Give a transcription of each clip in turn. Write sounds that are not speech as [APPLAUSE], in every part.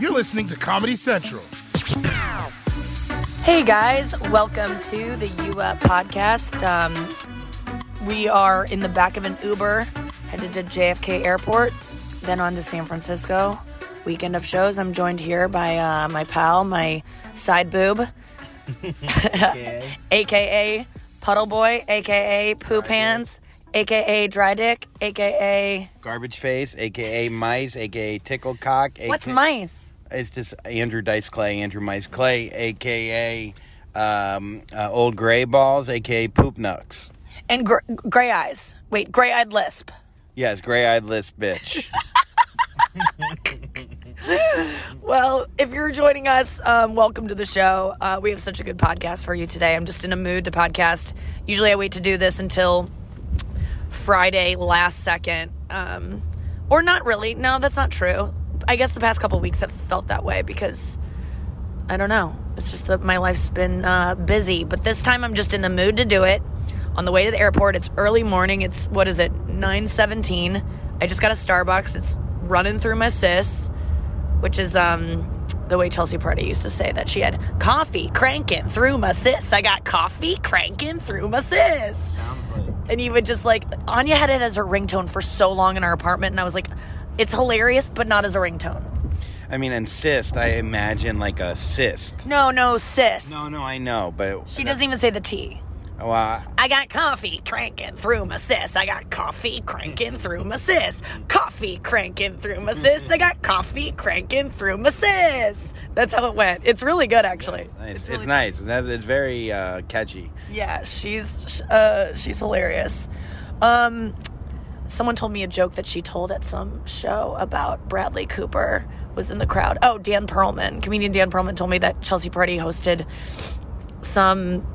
You're listening to Comedy Central. Hey guys, welcome to the U Up podcast. Um, we are in the back of an Uber headed to JFK Airport, then on to San Francisco. Weekend of shows. I'm joined here by uh, my pal, my side boob, [LAUGHS] [LAUGHS] aka Puddle Boy, aka Poo Pants, aka Dry Dick, aka Garbage face, aka mice, aka tickle cock. what's aka mice? It's just Andrew Dice Clay, Andrew Mice Clay, aka um, uh, old gray balls, aka poop nucks. And gr- gray eyes. Wait, gray eyed lisp. Yes, gray eyed Lisp, bitch. [LAUGHS] Well, if you're joining us, um, welcome to the show. Uh, we have such a good podcast for you today. I'm just in a mood to podcast. Usually, I wait to do this until Friday, last second, um, or not really. No, that's not true. I guess the past couple weeks have felt that way because I don't know. It's just that my life's been uh, busy, but this time I'm just in the mood to do it. On the way to the airport, it's early morning. It's what is it? 9:17. I just got a Starbucks. It's running through my sis which is um the way Chelsea Peretti used to say that she had coffee cranking through my sis. I got coffee cranking through my sis. Sounds like. And even just like Anya had it as her ringtone for so long in our apartment, and I was like, it's hilarious, but not as a ringtone. I mean, and cyst, I imagine like a cyst. No, no, sis. No, no, I know, but She doesn't even say the T. Well, I- I got coffee cranking through my sis. I got coffee cranking through my sis. Coffee cranking through my sis. I got coffee cranking through my sis. That's how it went. It's really good, actually. nice. It's, really nice. That- It's very uh, catchy. Yeah, she's uh, she's hilarious. Um, someone told me a joke that she told at some show about Bradley Cooper was in the crowd. Oh, Dan Perlman, comedian Dan Perlman, told me that Chelsea Peretti hosted some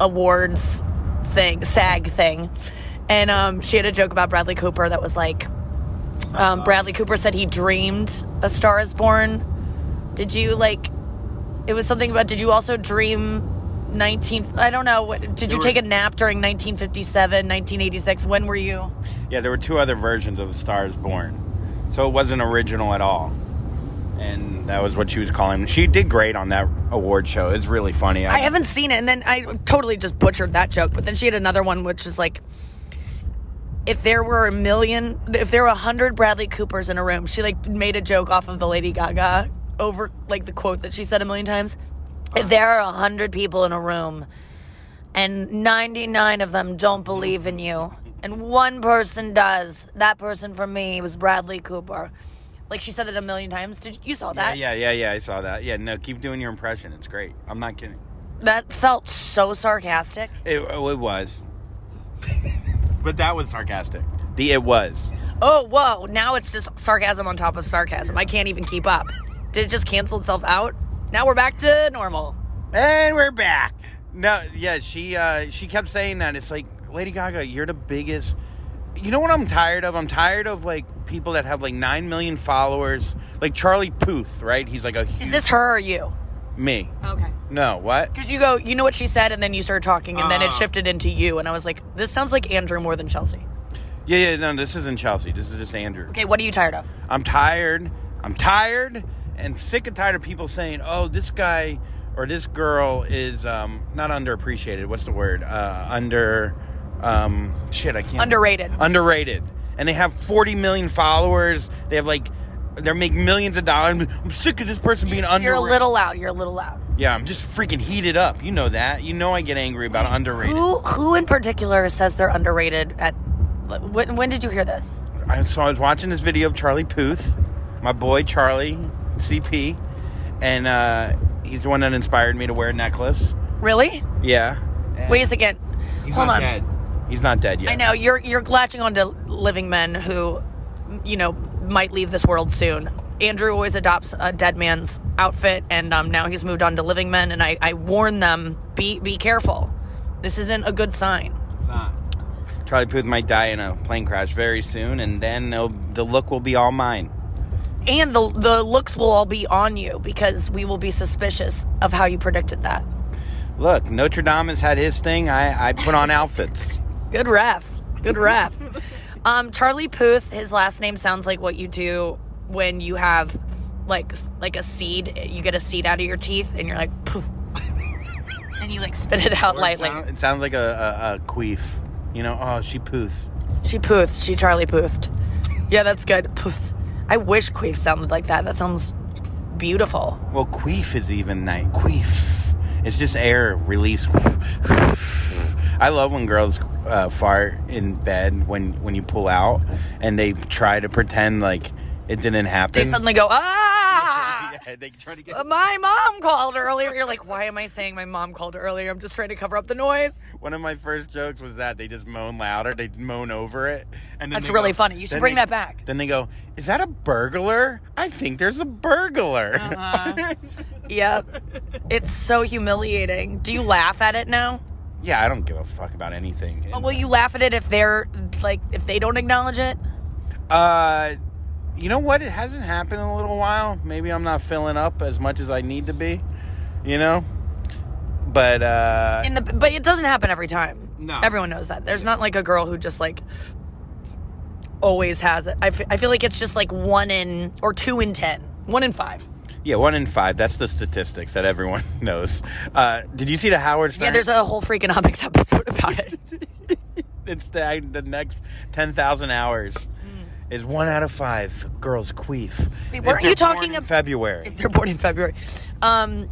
awards thing, SAG thing, and um, she had a joke about Bradley Cooper that was like, um, Bradley Cooper said he dreamed A Star Is Born. Did you like? It was something about. Did you also dream? 19 I don't know what did you were- take a nap during 1957 1986 when were you Yeah, there were two other versions of Stars Born, so it wasn't original at all. And that was what she was calling. She did great on that award show. It's really funny. I haven't seen it and then I totally just butchered that joke but then she had another one which is like if there were a million if there were a hundred Bradley Coopers in a room she like made a joke off of the Lady Gaga over like the quote that she said a million times if there are a hundred people in a room and 99 of them don't believe in you and one person does that person for me was Bradley Cooper like she said it a million times did you, you saw that yeah, yeah, yeah. Yeah, I saw that. Yeah, no, keep doing your impression. It's great. I'm not kidding. that felt so sarcastic It, oh, it was, [LAUGHS] but that was sarcastic. The it was. Oh, whoa. Now it's just sarcasm on top of sarcasm. I can't even keep up. Did it just cancel itself out? Now we're back to normal. And we're back. No, yeah, she uh, she kept saying that. It's like Lady Gaga, you're the biggest. You know what I'm tired of? I'm tired of like people that have like nine million followers, like Charlie Puth, right? He's like a huge, Is this her or you? me. Okay. No, what? Because you go, you know what she said, and then you started talking, and then it Ah. shifted into you, and I was like, this sounds like Andrew more than Chelsea. Yeah, yeah, no, this isn't Chelsea. This is just Andrew. Okay, what are you tired of? I'm tired. I'm tired and sick and tired of people saying, "Oh, this guy or this girl is um, not underappreciated. What's the word? Uh, under um, shit. I can't. Underrated. Underrated. And they have 40 million followers. They have like they're making millions of dollars. I'm sick of this person being underrated. You're a little loud. You're a little loud. Yeah, I'm just freaking heated up. You know that. You know I get angry about underrated. Who, who in particular says they're underrated? At when, when did you hear this? I so I was watching this video of Charlie Puth, my boy Charlie CP, and uh, he's the one that inspired me to wear a necklace. Really? Yeah. And Wait a second. He's Hold not on. dead. He's not dead yet. I know you're you're latching onto living men who, you know, might leave this world soon. Andrew always adopts a dead man's outfit, and um, now he's moved on to living men. And I, I warn them: be be careful. This isn't a good sign. It's not. Charlie Puth might die in a plane crash very soon, and then the look will be all mine. And the the looks will all be on you because we will be suspicious of how you predicted that. Look, Notre Dame has had his thing. I, I put on outfits. [LAUGHS] Good ref. Good ref. um, Charlie Puth, his last name sounds like what you do when you have like like a seed. You get a seed out of your teeth, and you're like, poof, [LAUGHS] and you like spit it out Or it lightly. sound- It sounds like a, a, a queef. You know, oh, she pooth. She poothed. She Charlie poothed. Yeah, that's good. Poof. I wish queef sounded like that. That sounds beautiful. Well, queef is even nice. Queef. It's just air release. I love when girls uh, fart in bed when when you pull out and they try to pretend like it didn't happen. They suddenly go, ah! [LAUGHS] yeah, they try to get. Uh, My mom called earlier. You're like, why am I saying my mom called earlier? I'm just trying to cover up the noise. One of my first jokes was that they just moan louder. They moan over it, and then That's really go- funny. You should bring they- that back. Then they go, "Is that a burglar? I think there's a burglar." Uh-huh. [LAUGHS] Yep. It's so humiliating. Do you laugh at it now? yeah, I don't give a fuck about anything. But will you laugh at it if they're like if they don't acknowledge it? Uh, you know what? It hasn't happened in a little while. Maybe I'm not filling up as much as I need to be. You know, but uh, In the but it doesn't happen every time. No. Everyone knows that. There's not like a girl who just like always has it. I I feel like it's just like one in or two in ten. One in five. yeah, one in five. That's the statistics that everyone [LAUGHS] knows. Uh, did you see the Howard Stern? Yeah, there's a whole Freakonomics [LAUGHS] episode about it. [LAUGHS] it's the the next ten thousand hours. Is one out of five girls queef? Wait, weren't you talking in ab- February? if they're born in February. Um,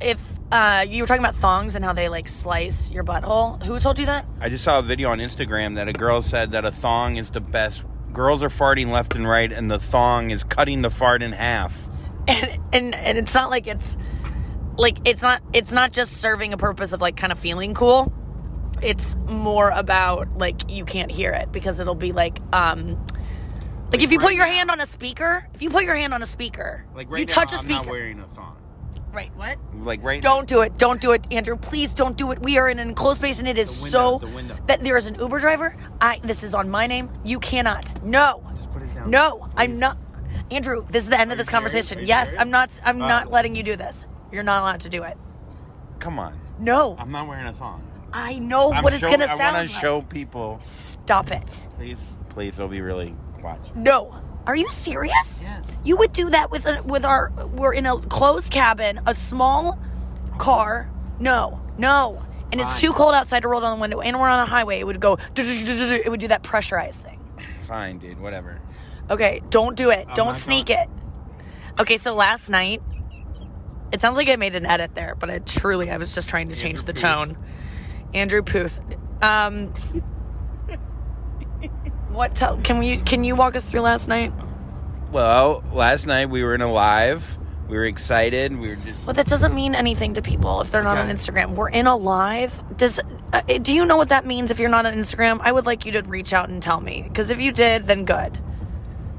if uh, you were talking about thongs and how they like slice your butthole, who told you that? I just saw a video on Instagram that a girl said that a thong is the best. Girls are farting left and right, and the thong is cutting the fart in half. [LAUGHS] And and and it's not like it's like it's not it's not just serving a purpose of like kind of feeling cool. It's more about like you can't hear it because it'll be like um like if you put your now. hand on a speaker, if you put your hand on a speaker, Like right you now, touch a I'm not speaker. wearing a thong. Right, what? Like right Don't do it. Don't do it, Andrew. Please don't do it. We are in an enclosed space and it is The so the window. that there is an Uber driver. I this is on my name. You cannot. No. Just put it down. No, I'm not Andrew, this is the end of this conversation. Yes? I'm not I'm Uh, not letting you do this. You're not allowed to do it. Come on. No. I'm not wearing a thong. I know I'm what it's show- gonna sound like. I sound want like. to show people. Stop it. Please, please, it'll be really watch. No. Are you serious? Yes. You would do that with a, with our we're in a closed cabin, a small car. No. No. And it's Fine. too cold outside to roll down the window and we're on a highway. It would go it would do that pressurized thing. Fine, dude. Whatever. Okay, don't do it. I'm don't sneak going- it. Okay, so last night it sounds like I made an edit there, but it truly I was just trying to change the tone. Andrew Puth. Um What tell can we can you walk us through last night? Well, last night we were in a live. We were excited. We were just. Well, that doesn't mean anything to people if they're not on Instagram. We're in a live. Does uh, do you know what that means if you're not on Instagram? I would like you to reach out and tell me because if you did, then good.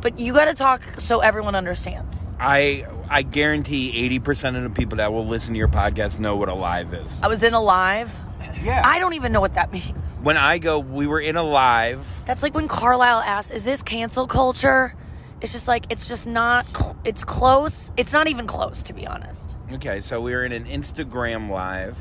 But you got to talk so everyone understands. I I guarantee eighty percent of the people that will listen to your podcast know what a live is. I was in a live. Yeah. I don't even know what that [LAUGHS] means. when I go, we were in a live. That's like when Carlisle asks, "Is this cancel culture?" It's just like it's just not. Cl- it's close. It's not even close, to be honest. Okay, so we were in an Instagram live.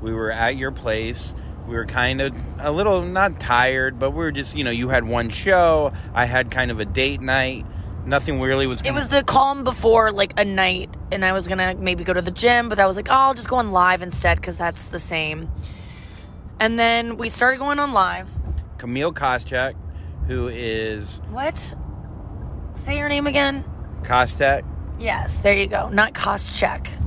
We were at your place. We were kind of a little not tired, but we were just you know you had one show. I had kind of a date night. Nothing really was. It gonna- was the calm before like a night, and I was gonna maybe go to the gym, but I was like, oh, I'll just go on live instead because that's the same. And then we started going on live. Camille Koschek, who is What? Say your name again. Kostek. Yes, there you go. Not cost check. [LAUGHS]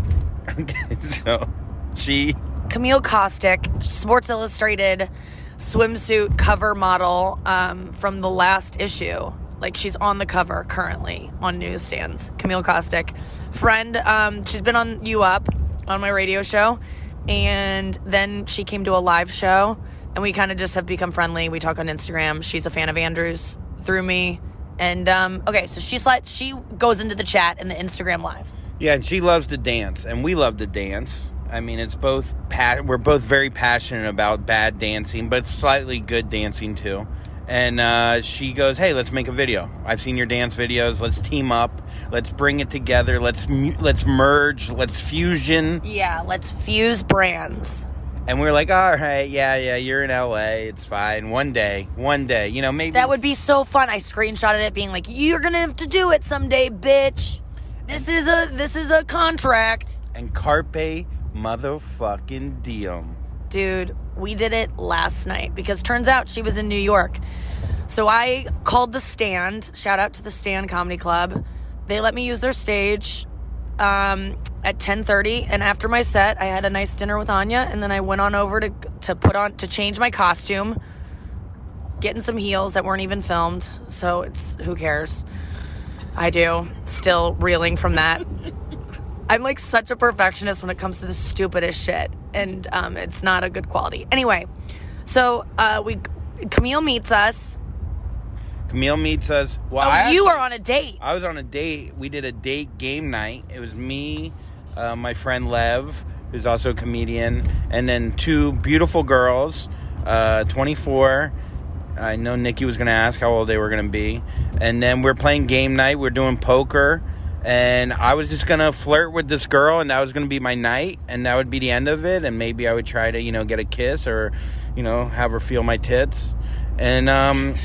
Okay, so she Camille Kostek, Sports Illustrated swimsuit cover model um, from the last issue. Like she's on the cover currently on newsstands. Camille Kostek, friend. Um, she's been on You Up on my radio show, and then she came to a live show, and we kind of just have become friendly. We talk on Instagram. She's a fan of Andrews through me, and um, okay, so she's like she goes into the chat in the Instagram live. Yeah, and she loves to dance, and we love to dance. I mean, it's both pa- we're both very passionate about bad dancing, but slightly good dancing too. And uh, she goes, "Hey, let's make a video. I've seen your dance videos. Let's team up. Let's bring it together. Let's mu- let's merge. Let's fusion." Yeah, let's fuse brands. And we are like, "All right, yeah, yeah. You're in LA. It's fine. One day, one day. You know, maybe That would be so fun. I screenshotted it being like, you're going to have to do it someday, bitch. This is a this is a contract. and carpe motherfucking diem. Dude, we did it last night because turns out she was in New York. So I called the stand. Shout out to the Stand Comedy Club. They let me use their stage um, at 10:30 and after my set, I had a nice dinner with Anya and then I went on over to to put on to change my costume. Getting some heels that weren't even filmed, so it's who cares. I do. Still reeling from that. [LAUGHS] I'm like such a perfectionist when it comes to the stupidest shit, and um, it's not a good quality. Anyway, so uh, we Camille meets us. Camille meets us. Well, Oh, I you are on a date. I was on a date. We did a date game night. It was me, uh, my friend Lev, who's also a comedian, and then two beautiful girls, uh, 24. I know Nikki was going to ask how old they were going to be. And then we're playing game night. We're doing poker. And I was just to flirt with this girl, and that was to be my night. And that would be the end of it. And maybe I would try to, you know, get a kiss or, you know, have her feel my tits. And, um,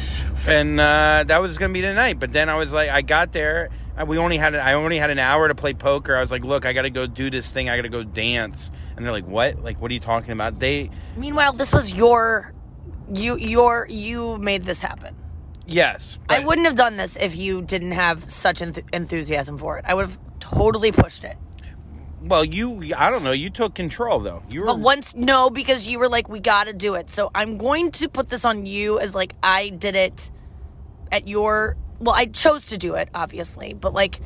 and uh, that was gonna be the night. But then I was like, I got there. uh, We only had I only had an hour to play poker. I was like, look, I got to go do this thing. I got to go dance. And they're like, what? Like, what are you talking about? They, Meanwhile, this was your you your you made this happen. Yes, I wouldn't have done this if you didn't have such enth- enthusiasm for it. I would have totally pushed it. Well, you, I don't know. You took control though. You were But once, no, because you were like, we got to do it. So I'm going to put this on you as like, I did it at your, well, I chose to do it, obviously, but like,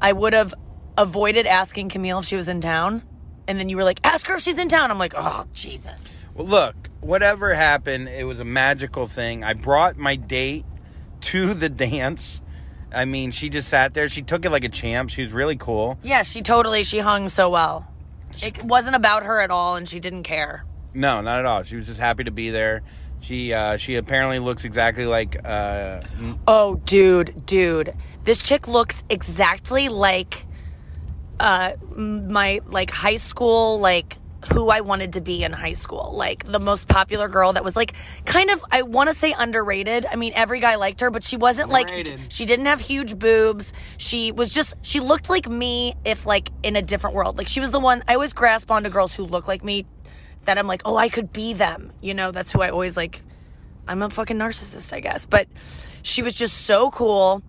I would have avoided asking Camille if she was in town. And then you were like, ask her if she's in town. I'm like, oh, Jesus. Well, look, whatever happened, it was a magical thing. I brought my date to the dance. I mean, she just sat there. She took it like a champ. She was really cool. Yeah, she totally, she hung so well. It wasn't about her at all, and she didn't care. No, not at all. She was just happy to be there. She uh, she apparently looks exactly like uh, Oh, dude, dude. This chick looks exactly like uh my like high school like who I wanted to be in high school. Like the most popular girl that was like kind of I want to say underrated. I mean, every guy liked her, but she wasn't like she didn't have huge boobs. She was just she looked like me if like in a different world. Like she was the one I always grasp onto girls who look like me that I'm like, "Oh, I could be them." You know, that's who I always like I'm a fucking narcissist, I guess. But she was just so cool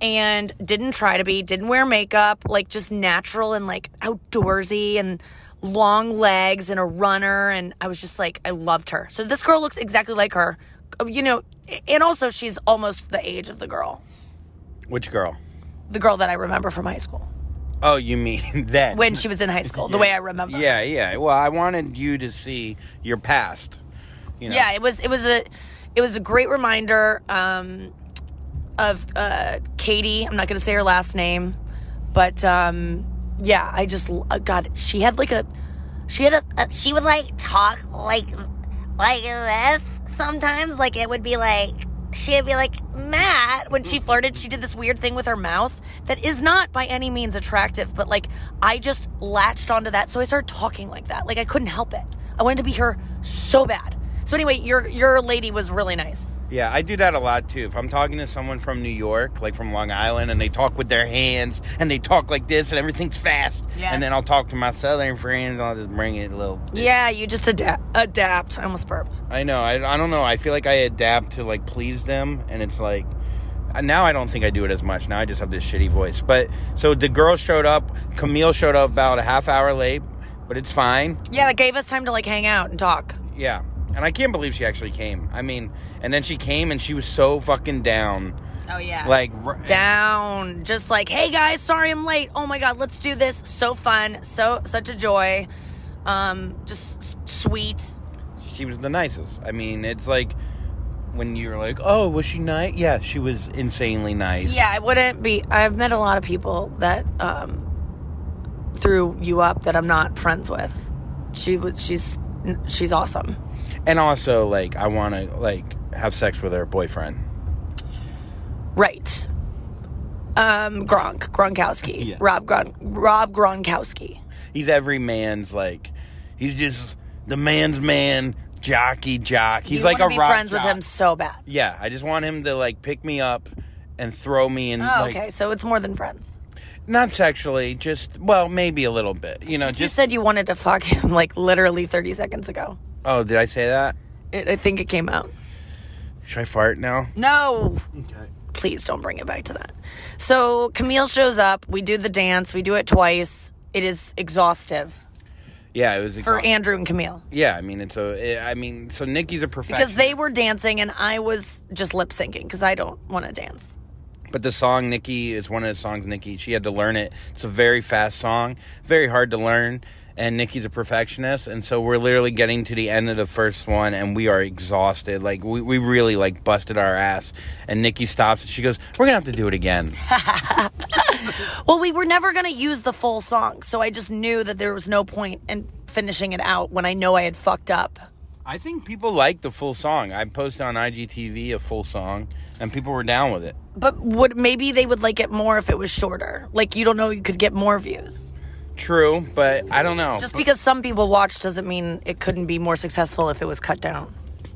and didn't try to be, didn't wear makeup, like just natural and like outdoorsy and long legs and a runner. And I was just like, I loved her. So this girl looks exactly like her, you know, and also she's almost the age of the girl, which girl? the girl that I remember from high school Oh, you mean [LAUGHS] then? when she was in high school, the way I remember. Yeah, yeah. Well, I wanted you to see your past. You know? yeah it was it was a it was a great reminder um of uh katie i'm not gonna say her last name but um yeah i just uh, god she had like a she had a, a she would like talk like like this sometimes like it would be like she'd be like matt when she flirted she did this weird thing with her mouth that is not by any means attractive but like i just latched onto that so i started talking like that like i couldn't help it. I wanted to be her so bad. So anyway your your lady was really nice Yeah, I do that a lot too. If I'm talking to someone from New York, like from Long Island, and they talk with their hands and they talk like this and everything's fast, Yes. and then I'll talk to my southern friends and I'll just bring it a little. yeah you just adapt adapt i almost burped I know. I, I don't know. I feel like I adapt to like please them, and it's like uh, now I don't think I do it as much. Now I just have this shitty voice. But so the girl showed up. Camille showed up about a half hour late, but it's fine. yeah that gave us time to like hang out and talk Yeah, and I can't believe she actually came. I mean, and then she came and she was so fucking down. oh yeah Like r- down just like hey guys sorry i'm late oh my god let's do this so fun so such a joy um just s- sweet she was the nicest. I mean, it's like when you're like, "Oh, was she nice?" Yeah, she was insanely nice. yeah i wouldn't be i've met a lot of people that um threw you up that i'm not friends with she was she's she's awesome And also, like, I want to like have sex with her boyfriend. right um gronk gronkowski [LAUGHS] Yeah. rob Gron- rob gronkowski He's every man's like, he's just the man's man, jockey jock. He's You like a be rock friends jock. with him so bad Yeah, I just want him to like pick me up and throw me in. oh like, okay so it's more than friends Not sexually, just well, maybe a little bit. You know, just, You said you wanted to fuck him like literally 30 seconds ago. Oh, did I say that? It, I think it came out. Should I fart now? No. Okay. Please don't bring it back to that. So Camille shows up. We do the dance. We do it twice. It is exhaustive Yeah, it was for exha- Andrew and Camille Yeah, I mean it's a. Eh, I mean, so Nikki's a professional because they were dancing and I was just lip syncing because I don't want to dance. But the song Nikki is one of the songs Nikki she had to learn it. It's a very fast song, very hard to learn. And Nikki's a perfectionist, and so we're literally getting to the end of the first one, and we are exhausted. Like we, we really like busted our ass. And Nikki stops and she goes, "We're gonna have to do it again." [LAUGHS] Well, we were never going to use the full song, so I just knew that there was no point in finishing it out when I know I had fucked up. I think people like the full song. I posted on IGTV a full song, and people were down with it. But would maybe they would like it more if it was shorter? Like you don't know you could get more views. True, but I don't know. Just because some people watch doesn't mean it couldn't be more successful if it was cut down.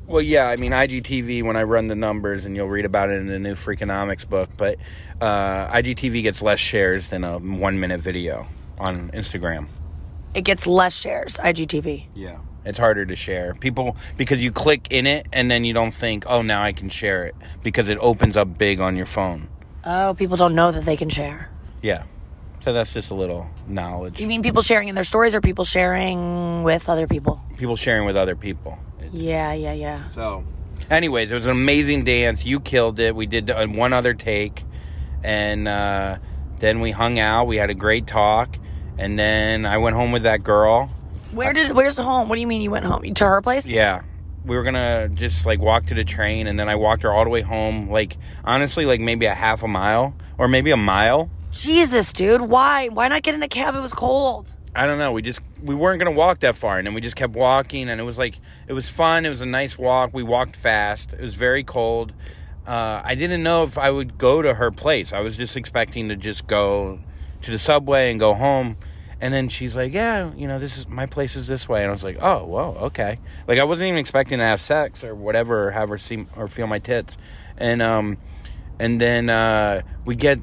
Well, yeah, I mean IGTV when I run the numbers, and you'll read about it in the new Freakonomics book. But uh, IGTV gets less shares than a one-minute video on Instagram. It gets less shares, IGTV. Yeah, it's harder to share. People because you click in it, and then you don't think, "Oh, now I can share it," because it opens up big on your phone. Oh, people don't know that they can share. Yeah, so that's just a little knowledge. You mean people sharing in their stories or people sharing with other people? People sharing with other people. It's- Yeah, yeah, yeah. So, anyways, it was an amazing dance. You killed it. We did uh, one other take, and uh, then we hung out. We had a great talk, and then I went home with that girl. Where did where's the home? What do you mean you went home? To her place? Yeah, we were gonna just like walk to the train, and then I walked her all the way home. Like honestly, like maybe a half a mile or maybe a mile. Jesus, dude, why? Why not get in a cab? It was cold. I don't know. We just we weren't gonna walk that far, and then we just kept walking, and it was like it was fun. It was a nice walk. We walked fast. It was very cold. Uh, I didn't know if I would go to her place. I was just expecting to just go to the subway and go home. And then she's like, "Yeah, you know, this is my place is this way." And I was like, "Oh, whoa, okay." Like I wasn't even expecting to have sex or whatever, or have her see or feel my tits. And um, and then uh, we get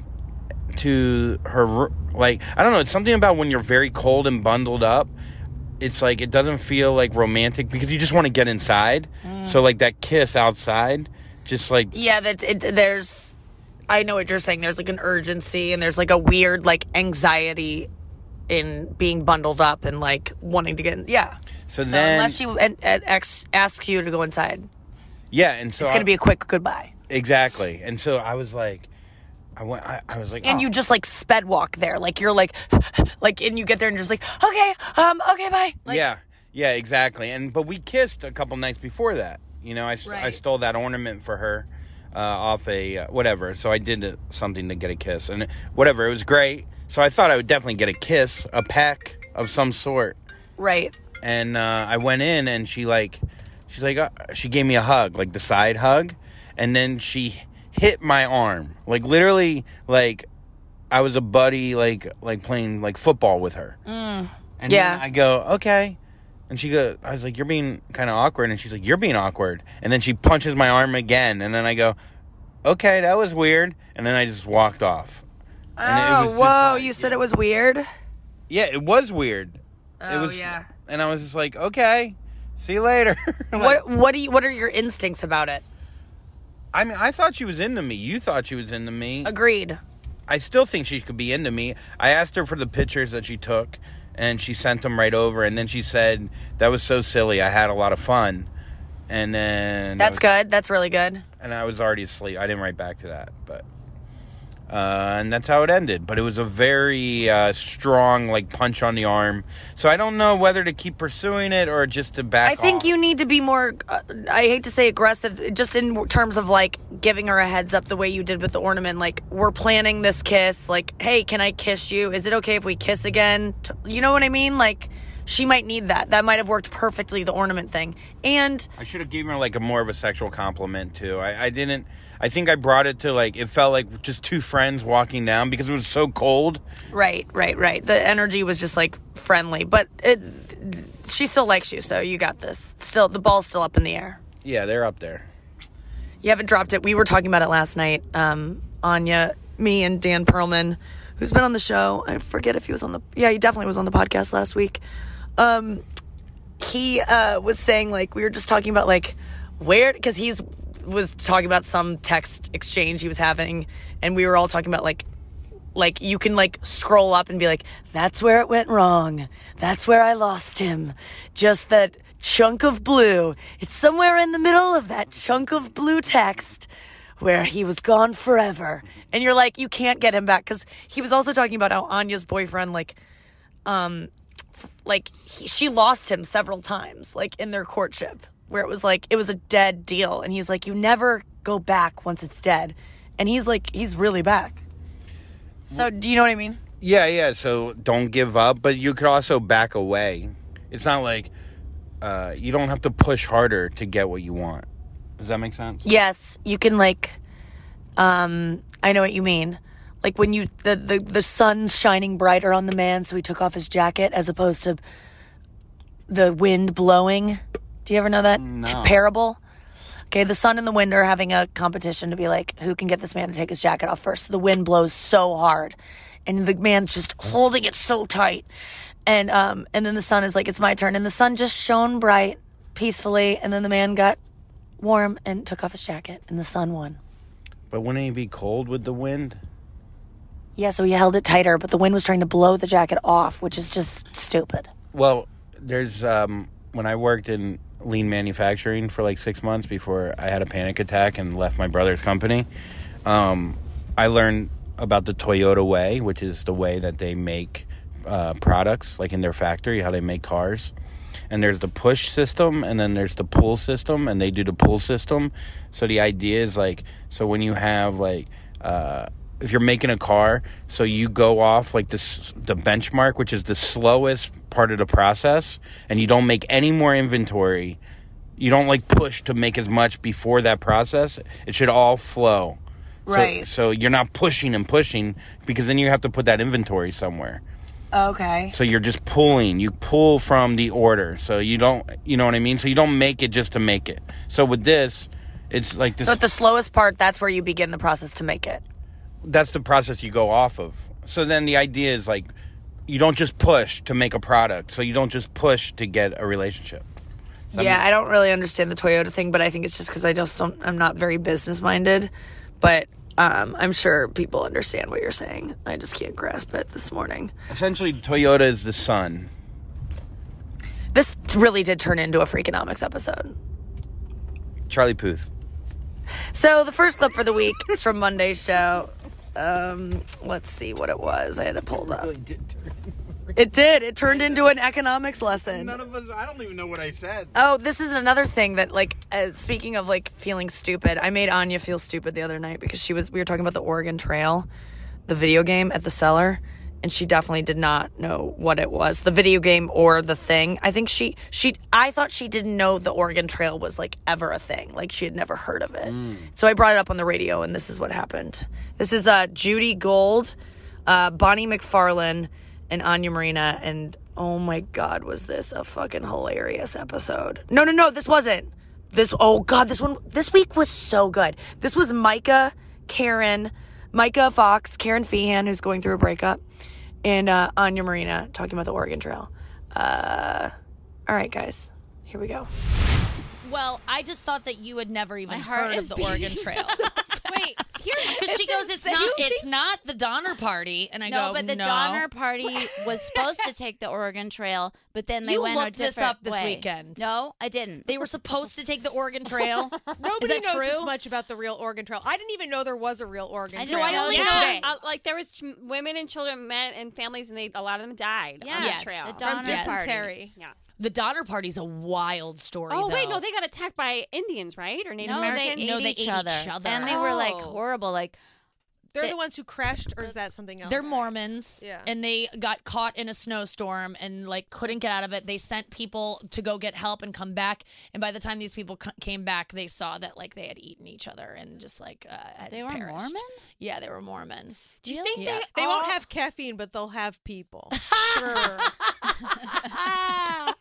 to her like I don't know. It's something about when you're very cold and bundled up. It's like it doesn't feel like romantic because you just want to get inside. Mm. So like that kiss outside, just like Yeah, that's it. There's, I know what you're saying. There's like an urgency and there's like a weird like anxiety in being bundled up and like wanting to get. In, yeah. so, So then unless she and, and ex, asks you to go inside, yeah, and so it's I- gonna be a quick goodbye. exactly. And so I was like, I went. I, I was like, And oh. you just like sped walk there, like you're like, [SIGHS] like, and you get there and you're just like, okay, um, okay, bye. Like, yeah, yeah, exactly. And but we kissed a couple nights before that. You know, I Right. stole that ornament for her uh, off a uh, whatever. So I did uh, something to get a kiss, and whatever. It was great. So I thought I would definitely get a kiss, a peck of some sort. Right. And uh, I went in, and she like, she's like, uh, she gave me a hug, like the side hug, and then she hit my arm, like literally, like I was a buddy, like like playing like football with her. Mm. And Yeah. then I go, okay. And she go, I was like, you're being kind of awkward. And she's like, you're being awkward. And then she punches my arm again. And then I go, okay, that was weird. And then I just walked off. And it oh, was whoa! like- you said it was weird. Yeah, it was weird. it Oh, was, yeah. And I was just like, okay, see you later. [LAUGHS] Like, what What do you? What are your instincts about it? I mean, I thought she was into me. You thought she was into me. Agreed. I still think she could be into me. I asked her for the pictures that she took, and she sent them right over. And then she said that was so silly. I had a lot of fun. And then That's good. That's really good. And I was already asleep. I didn't write back to that, but uh, and that's how it ended. But it was a very uh, strong like punch on the arm. So I don't know whether to keep pursuing it or just to back. I think off. you need to be more. Uh, I hate to say aggressive, just in terms of like giving her a heads up the way you did with the ornament. Like we're planning this kiss. Like, hey, can I kiss you? Is it okay if we kiss again? T- You know what I mean? Like she might need that. That might have worked perfectly. The ornament thing and. I should have given her like a more of a sexual compliment too. I, I didn't. I think I brought it to like it felt like just two friends walking down because it was so cold. Right, right, right. The energy was just like friendly, but it, she still likes you, so you got this. Still, the ball's still up in the air. Yeah, they're up there. You haven't dropped it. We were talking about it last night. Um, Anya, me, and Dan Perlman who's been on the show. I forget if he was on the yeah, he definitely was on the podcast last week. Um, he uh, was saying like we were just talking about like where because he's was talking about some text exchange he was having, and we were all talking about like like you can like scroll up and be like that's where it went wrong. That's where i lost him. Just that chunk of blue. It's somewhere in the middle of that chunk of blue text where he was gone forever. And you're like you can't get him back because he was also talking about how anya's boyfriend like um f- like he, she lost him several times like in their courtship where it was like it was a dead deal and he's like you never go back once it's dead and he's like he's really back so do you know what I mean? Yeah, yeah. So don't give up, but you could also back away. It's not like uh, you don't have to push harder to get what you want. Does that make sense? Yes, you can like um I know what you mean. Like when you the the, the sun's shining brighter on the man so he took off his jacket as opposed to the wind blowing. Do you ever know that No. parable? Okay, the sun and the wind are having a competition to be like, who can get this man to take his jacket off first? The wind blows so hard, and the man's just holding it so tight, and um, and then the sun is like, it's my turn, and the sun just shone bright, peacefully, and then the man got warm and took off his jacket, and the sun won. But wouldn't he be cold with the wind? Yeah, so he held it tighter, but the wind was trying to blow the jacket off, which is just stupid. Well, there's um, when I worked in lean manufacturing for like six months before I had a panic attack and left my brother's company. Um, I learned about the Toyota way, which is the way that they make uh, products, like in their factory, how they make cars. And there's the push system, and then there's the pull system, and they do the pull system. So the idea is like, so when you have like, uh, if you're making a car, so you go off like this the benchmark, which is the slowest part of the process, and you don't make any more inventory. You don't like push to make as much before that process. It should all flow. So- Right. So, you're not pushing and pushing because then you have to put that inventory somewhere. Okay. So you're just pulling. You pull from the order. So you don't, you know what I mean. So you don't make it just to make it. So with this, it's like this. So at the slowest part, that's where you begin the process to make it. That's the process you go off of. So then the idea is like, you don't just push to make a product. So you don't just push to get a relationship. Yeah, make- I don't really understand the Toyota thing, but I think it's just because I just don't. I'm not very business minded, but um, I'm sure people understand what you're saying. I just can't grasp it this morning. essentially Toyota is the sun. This really did turn into a Freakonomics episode. Charlie Puth. So the first clip for the week is from Monday's show. Um, let's see what it was. I had it pulled up. [LAUGHS] It did. It turned into an economics lesson. None of us. I don't even know what I said. Oh, this is another thing that, like, uh, speaking of like feeling stupid, I made Anya feel stupid the other night because she was. We were talking about the Oregon Trail, the video game at the cellar, and she definitely did not know what it was, the video game or the thing. I think she she. I thought she didn't know the Oregon Trail was like ever a thing. Like she had never heard of it. So I brought it up on the radio, and this is what happened. This is uh, Judy Gold, uh, Bonnie McFarlane, and Anya Marina, and oh my god, was this a fucking hilarious episode? No, no, no, this wasn't. This oh god, this one this week was so good. This was Micah, Karen, Micah Fox, Karen Feehan, who's going through a breakup, and uh, Anya Marina talking about the Oregon Trail. Uh, all right, guys, here we go. Well, I just thought that you had never even My heard of the Oregon [LAUGHS] Trail. Wait, here [LAUGHS] Because she goes, it's not, You it's not the Donner Party, and I No, go, but the no. Donner Party [LAUGHS] was supposed to take the Oregon Trail, but then they You went looked a this up this way. weekend. No, I didn't. They were supposed to take the Oregon Trail. Nobody Is that knows true? this much about the real Oregon Trail. I didn't even know there was a real Oregon I just Trail. I only until know- uh, like there was ch- women and children, men and families, and they a lot of them died on Yes, the trail. the From Donner Party. yeah. The Donner Party's a wild story. Oh wait, no, they got attacked by Indians, right, or Native No, they Americans? ate, No, they each, ate other. each other. and they were like Oh. horrible. Like They're They- the ones who crashed, or is that something else? They're Mormons, Yeah. and they got caught in a snowstorm and like couldn't get out of it. They sent people to go get help and come back, and by the time these people c- came back, they saw that like they had eaten each other and just like uh, had they were perished. Mormon. Yeah, they were Mormon. Do you think Yeah. they They won't have caffeine, but they'll have people. [LAUGHS] sure. [LAUGHS] [LAUGHS]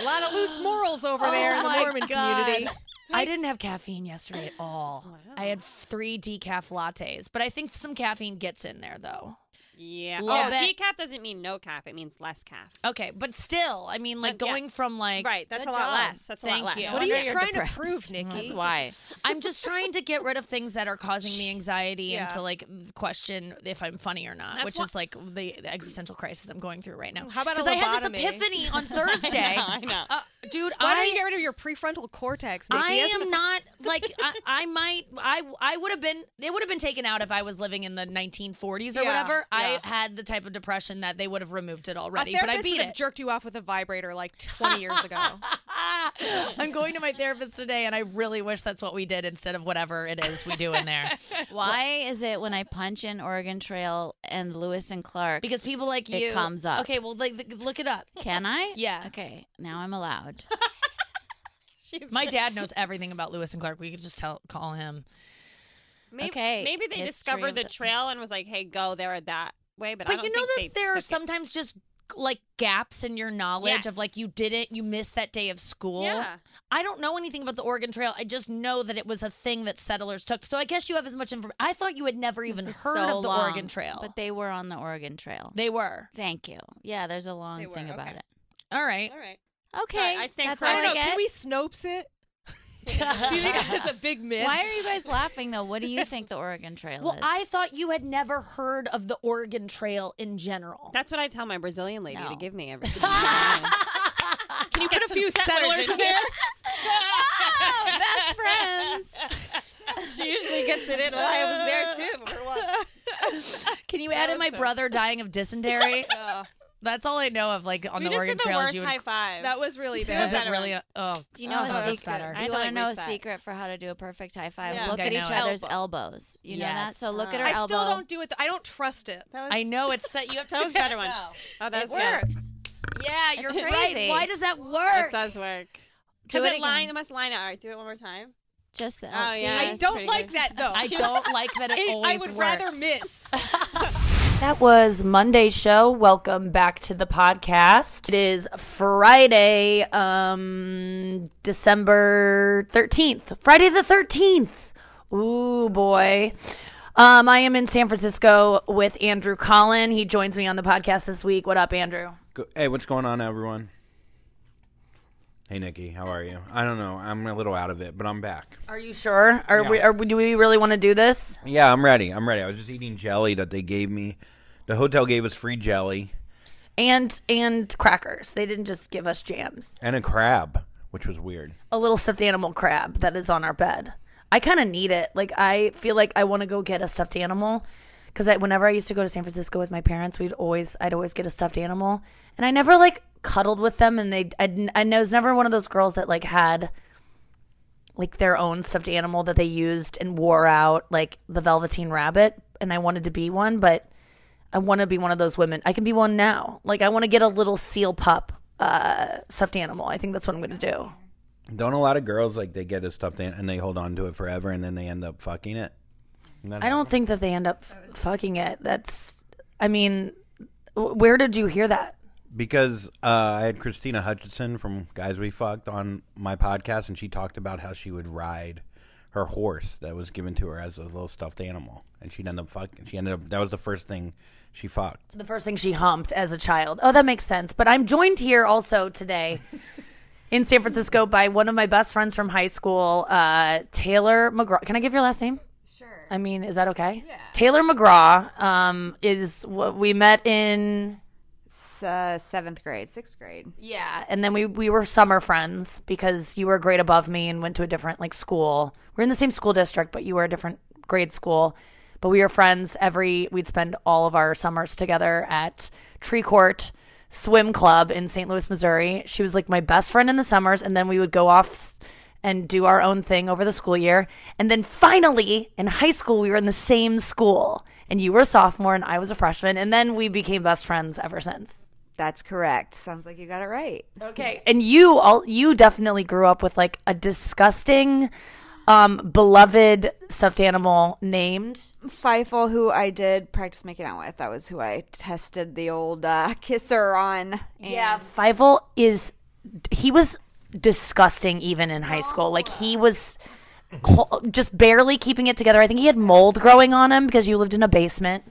a lot of loose morals over oh there in the Oh Mormon God. community. I didn't have caffeine yesterday at all. Oh, I had three decaf lattes, but I think some caffeine gets in there though. Yeah. Little Oh, bit. decaf doesn't mean no calf. It means less calf. Okay, but still, I mean, like But yeah. going from like right. That's Good a lot job. less. That's a Thank lot less. you. What are wonder you you're trying depressed. to prove, [LAUGHS] Nikki? That's why. I'm just trying to get rid of things that are causing me anxiety Yeah. and to like question if I'm funny or not, That's which why- is like the, the existential crisis I'm going through right now. How about a Because I had lobotomy? this epiphany [LAUGHS] on Thursday, I know. Uh, dude. Why I don't you get rid of your prefrontal cortex, Nikki? I That's am an- not [LAUGHS] like I, I might I I would have been it would have been taken out if I was living in the 1940s or Yeah, whatever. I yeah. had the type of depression that they would have removed it already, therapist but I beat would beat have it. jerked you off with a vibrator like 20 years ago. [LAUGHS] I'm going to my therapist today, and I really wish that's what we did instead of whatever it is we do in there. [LAUGHS] Why is it when I punch in Oregon Trail and Lewis and Clark? Because people like you It comes up. Okay, well, like look it up. Can I? [LAUGHS] Yeah. Okay, now I'm allowed. She's My dad knows everything about Lewis and Clark. We could just tell call him. Maybe, Okay, Maybe they history discovered of the the- trail and was like, "Hey, go there at that way." But, I But don't you know think that there are took it. sometimes just like gaps in your knowledge of like you didn't you missed that day of school. Yeah. I don't know anything about the Oregon Trail. I just know that it was a thing that settlers took. So I guess you have as much information. I thought you had never even heard so of the long, Oregon Trail. But they were on the Oregon Trail. they were. Thank you. Yeah, there's a long They were, thing about okay. it. All right. All right. Okay, I stand that's I don't I know. get. Can we Snopes it? Do you think that's a big [LAUGHS] myth? Why are you guys laughing though? What do you think the Oregon Trail Well, is? I thought you had never heard of the Oregon Trail in general. That's what I tell my Brazilian lady No. to give me every. [LAUGHS] Can you put a few settlers settlers in in there? [LAUGHS] Oh, best friends. she usually gets it in when I was there too. For once. Can you add in my so- brother dying of dysentery? Yeah, That's all I know of, like on we the just Oregon did the trails. worst You would, high five. that was really It bad. was it really? one. oh, Do you know oh, a secret? better. I Do you want to like, know a reset. secret for how to do a perfect high five? Yeah. Look at each other's Elbow. elbows. You know that? So look at Uh, her I elbow. still don't do it. I don't trust it. That was, I know it's set. You [LAUGHS] have to. That was a better one. No. Oh, that It was good. works. Yeah, you're It's right. crazy. Why does that work? It does work. Do Because it it line, it must line out. All right, do it one more time. Just the Oh, yeah. I don't like that though. I [LAUGHS] don't like that it I- always I would rather miss. [LAUGHS] That was Monday's show. Welcome back to the podcast. It is Friday, um, December 13th. Friday the 13th. Ooh, boy. Um, I am in San Francisco with Andrew Collin. He joins me on the podcast this week. What up, Andrew? Hey, what's going on, everyone? Hey, Nikki, how are you? I don't know. I'm a little out of it, but I'm back. Are you sure? Are Yeah. we? Are, we- do we really want to do this? Yeah, I'm ready. I'm ready. I was just eating jelly that they gave me. The hotel gave us free jelly And and crackers. They didn't just give us jams. and a crab, which was weird. a little stuffed animal crab that is on our bed. I kind of need it. Like I feel like I want to go get a stuffed animal because I, whenever I used to go to San Francisco with my parents, we'd always I'd always get a stuffed animal, and I never like cuddled with them, and they I, I was never one of those girls that like had like their own stuffed animal that they used and wore out like the Velveteen Rabbit, and I wanted to be one, but I want to be one of those women. I can be one now. Like I want to get a little seal pup uh, stuffed animal. I think that's what I'm gonna do. Don't a lot of girls like they get a stuffed an- and they hold on to it forever and then they end up fucking it? I don't think that they end up fucking it. That's, I mean, wh- where did you hear that? because uh, I had Krystyna Hutchinson from Guys We Fucked on my podcast, and she talked about how she would ride her horse that was given to her as a little stuffed animal, and she'd end up fucking. She ended up that was the first thing she fucked. The first thing she humped as a child. Oh, that makes sense. But I'm joined here also today [LAUGHS] in San Francisco by one of my best friends from high school, uh, Taylor McGraw. Can I give your last name? Sure. I mean, is that okay? Yeah. Taylor McGraw um, is what we met in uh, seventh grade, sixth grade. Yeah, and then we we were summer friends because you were a grade above me and went to a different like school. We're in the same school district, but you were a different grade school. But we were friends every we'd spend all of our summers together at Tree Court Swim Club in St. Louis, Missouri. She was like my best friend in the summers and then we would go off and do our own thing over the school year. And then finally in high school we were in the same school. And you were a sophomore and I was a freshman and then we became best friends ever since. That's correct. Sounds like you got it right. Okay, and you all you definitely grew up with like a disgusting, um, beloved stuffed animal named. Fievel, who I did practice making out with, that was who I tested the old uh, [LAUGHS] kisser on. And Yeah, Fievel is he was disgusting even in high school. Like he was just barely keeping it together. I think he had mold growing on him because you lived in a basement.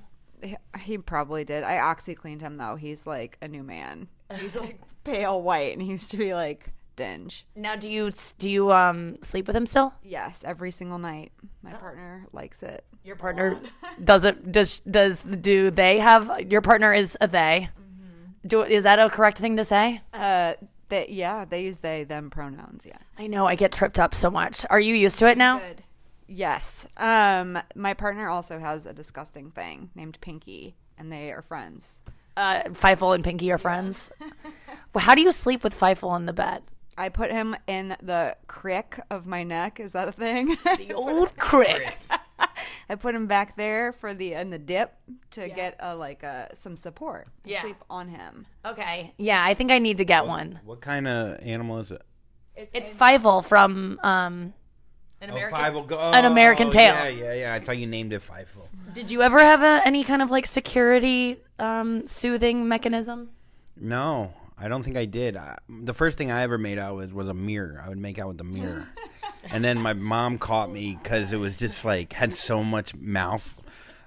He, he probably did. I oxy cleaned him though. He's like a new man. [LAUGHS] He's like pale white, and he used to be like dinge. Now, do you do you um sleep with him still? Yes, every single night. My partner likes it. Your partner [LAUGHS] does it? Does does do they have your partner is a they? Do is that a correct thing to say? Uh, they, yeah, they use they them pronouns. Yeah. I know I get tripped up so much. Are you used to it now? Good. Yes. Um, my partner also has a disgusting thing named Pinky, and they are friends. Uh, Fievel and Pinky are friends. [LAUGHS] well, how do you sleep with Fievel in the bed? I put him in the crick of my neck. Is that a thing? The [LAUGHS] old crick. I put him back there for the in the dip to get a like a some support. Yeah. Sleep on him. Okay. Yeah, I think I need to get one. What kind of animal is it? It's Fievel from um, an Oh, American. Five go- An American oh, Tail. Yeah, yeah, yeah. I thought you named it Fifel. Did you ever have a, any kind of like security um, soothing mechanism? No, I don't think I did. I, the first thing I ever made out with was a mirror. I would make out with the mirror, [LAUGHS] and then my mom caught me because it was just like had so much mouth.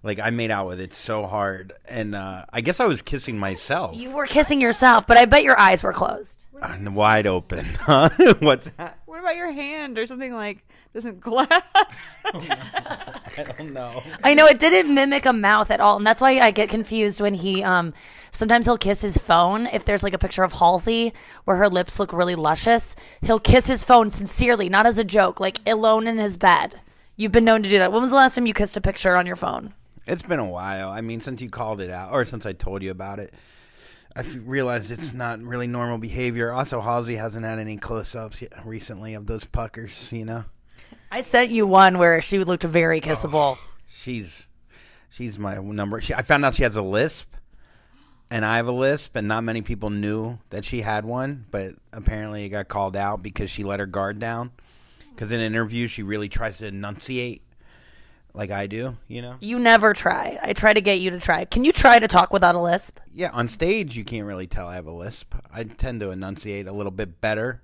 Like I made out with it so hard, and uh, I guess I was kissing myself, You were kissing yourself, but I bet your eyes were closed. and wide open. [LAUGHS] Huh? What's that? What about your hand or something like doesn't [LAUGHS] glass? [LAUGHS] I don't know. I know it didn't mimic a mouth at all, and that's why I get confused when he um sometimes he'll kiss his phone if there's like a picture of Halsey where her lips look really luscious. He'll kiss his phone sincerely, not as a joke, like alone in his bed. You've been known to do that. When was the last time you kissed a picture on your phone? It's been a while. I mean, since you called it out, or since I told you about it, I realized it's not really normal behavior. Also, Halsey hasn't had any close-ups yet recently of those puckers. You know, I sent you one where she looked very oh, kissable. she's she's my number. She, I found out she has a lisp, and I have a lisp, and not many people knew that she had one. But apparently, it got called out because she let her guard down. Because in interviews, she really tries to enunciate, like I do. You know. You never try. I try to get you to try. Can you try to talk without a lisp? Yeah, on stage you can't really tell I have a lisp. I tend to enunciate a little bit better.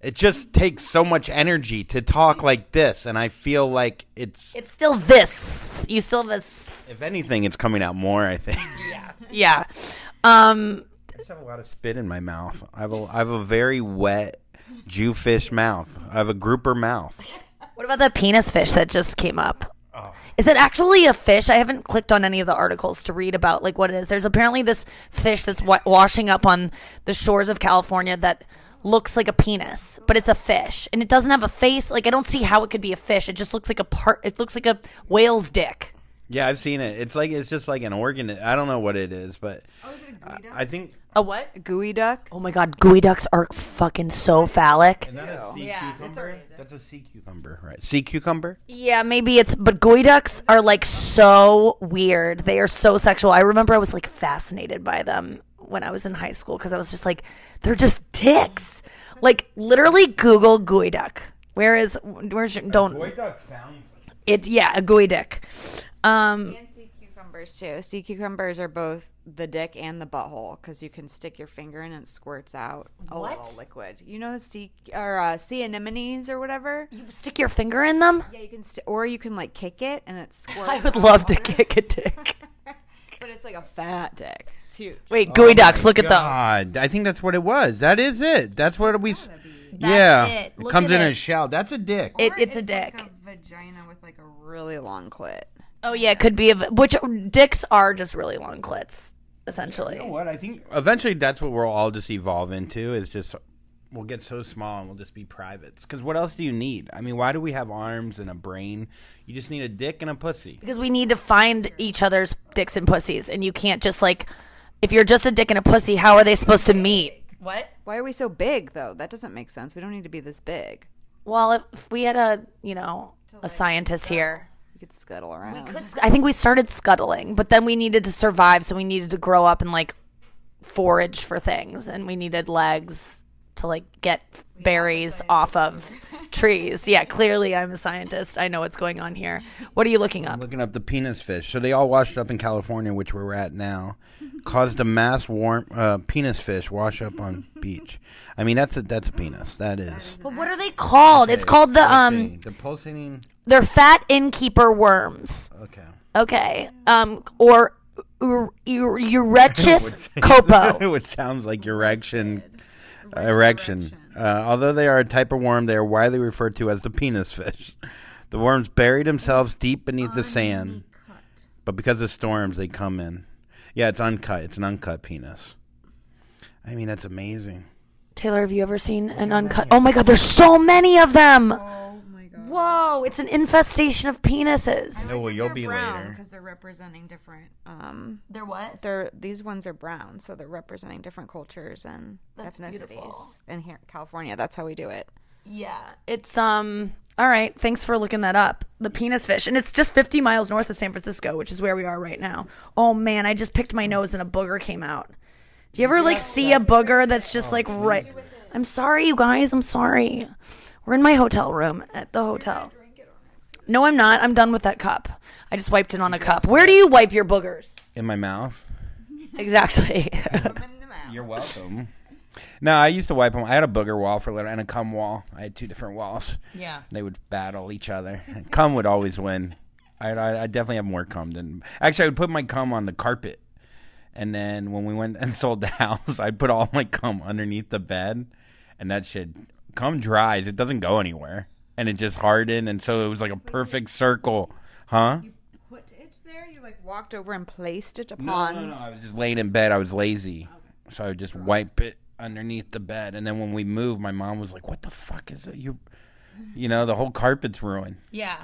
It just takes so much energy to talk like this, and I feel like it's. It's still this. You still have this. If anything, it's coming out more. I think. [LAUGHS] Yeah. yeah. Um. I just have a lot of spit in my mouth. I have a, I have a very wet Jewfish mouth. I have a grouper mouth. What about the penis fish that just came up? Oh. Is it actually a fish? I haven't clicked on any of the articles to read about like what it is. There's apparently this fish that's wa- washing up on the shores of California that looks like a penis, but it's a fish and it doesn't have a face. Like I don't see how it could be a fish. It just looks like a part. It looks like a whale's dick. Yeah, I've seen it. It's like it's just like an organ. I don't know what it is, but I, I think A what? Geoduck. Oh my god, geoducks are fucking so phallic. is that a sea cucumber? That's a sea cucumber, right? Sea cucumber. Yeah, maybe it's but geoducks are like so weird. They are so sexual. I remember I was like fascinated by them when I was in high school because I was just like, they're just dicks. Like literally Google geoduck. Where is where's your don't duck sounds. it yeah, a gooey dick. Um And sea cucumbers too. Sea cucumbers are both the dick and the butthole because you can stick your finger in and it squirts out a What? little liquid. You know sea or uh, sea anemones or whatever. you stick your finger in them? Yeah, you can, st- or you can like kick it and it [LAUGHS] squirts. I would love to kick a dick. [LAUGHS] but it's like a fat dick. It's huge. Wait, geoducks, look at the. God, I think that's what it was. That is it. That's what we. s- yeah, it. Look comes in it. a shell. That's a dick. It, Or it's a dick. Like a vagina with like a really long clit. Oh yeah, it could be a which dicks are just really long clits essentially. You know what? I think eventually that's what we'll all just evolve into. Is just we'll get so small and we'll just be privates. Because what else do you need? I mean, why do we have arms and a brain? You just need a dick and a pussy. because we need to find each other's dicks and pussies and you can't just like if you're just a dick and a pussy how are they supposed to meet what Why are we so big though? That doesn't make sense. We don't need to be this big. well if we had a you know a scientist here We could scuttle around. i think we started scuttling but then we needed to survive so we needed to grow up and like forage for things and we needed legs to like get berries off of trees yeah clearly i'm a scientist i know what's going on here what are you looking up Looking up the penis fish. So they all washed up in California, which we're at now. Caused a mass warm uh, penis fish wash up on beach. I mean, that's a that's a penis. That is. but what are they called it's called the um the pulsating. they're fat innkeeper worms Okay. Okay. Um, or ur- ur- Urechis caupo. [LAUGHS] which sounds like erection. Erection. Uh, although they are a type of worm, they are widely referred to as the penis fish. The worms bury themselves deep beneath the sand, but because of storms, they come in. Yeah, it's uncut. It's an uncut penis. I mean, that's amazing. Taylor, have you ever seen an uncut? Oh my god, there's so many of them. Oh my god. Whoa, it's an infestation of penises. No, well, you'll be later. because they're representing different. Um, They're what? they're these ones are brown, so they're representing different cultures and That's ethnicities. beautiful. And here, in California, that's how we do it. Yeah. It's um all right, thanks for looking that up. The penis fish. And it's just 50 miles north of San Francisco, which is where we are right now. Oh man, I just picked my nose and a booger came out. Do you ever like see a booger that's just oh, like right I'm sorry, you guys. I'm sorry. We're in my hotel room at the hotel. No, I'm not. I'm done with that cup. I just wiped it on a cup. Where do you wipe your boogers? In my mouth. Exactly. [LAUGHS] You're welcome. No, I used to wipe them. I had a booger wall for a little and a cum wall. I had two different walls. yeah. They would battle each other. [LAUGHS] Cum would always win. I, I, I definitely have more cum than. Actually, I would put my cum on the carpet. And then when we went [LAUGHS] and sold the house, I'd put all my cum underneath the bed. And that shit, cum dries. It doesn't go anywhere. And it just hardened. And so it was like a perfect circle. Huh? You put it there. You like walked over and placed it No, upon. no, no. I was just laying in bed. I was lazy. So I would just wipe it underneath the bed. And then when we moved, my mom was like, What the fuck is it? You, you know, the whole carpet's ruined. Yeah.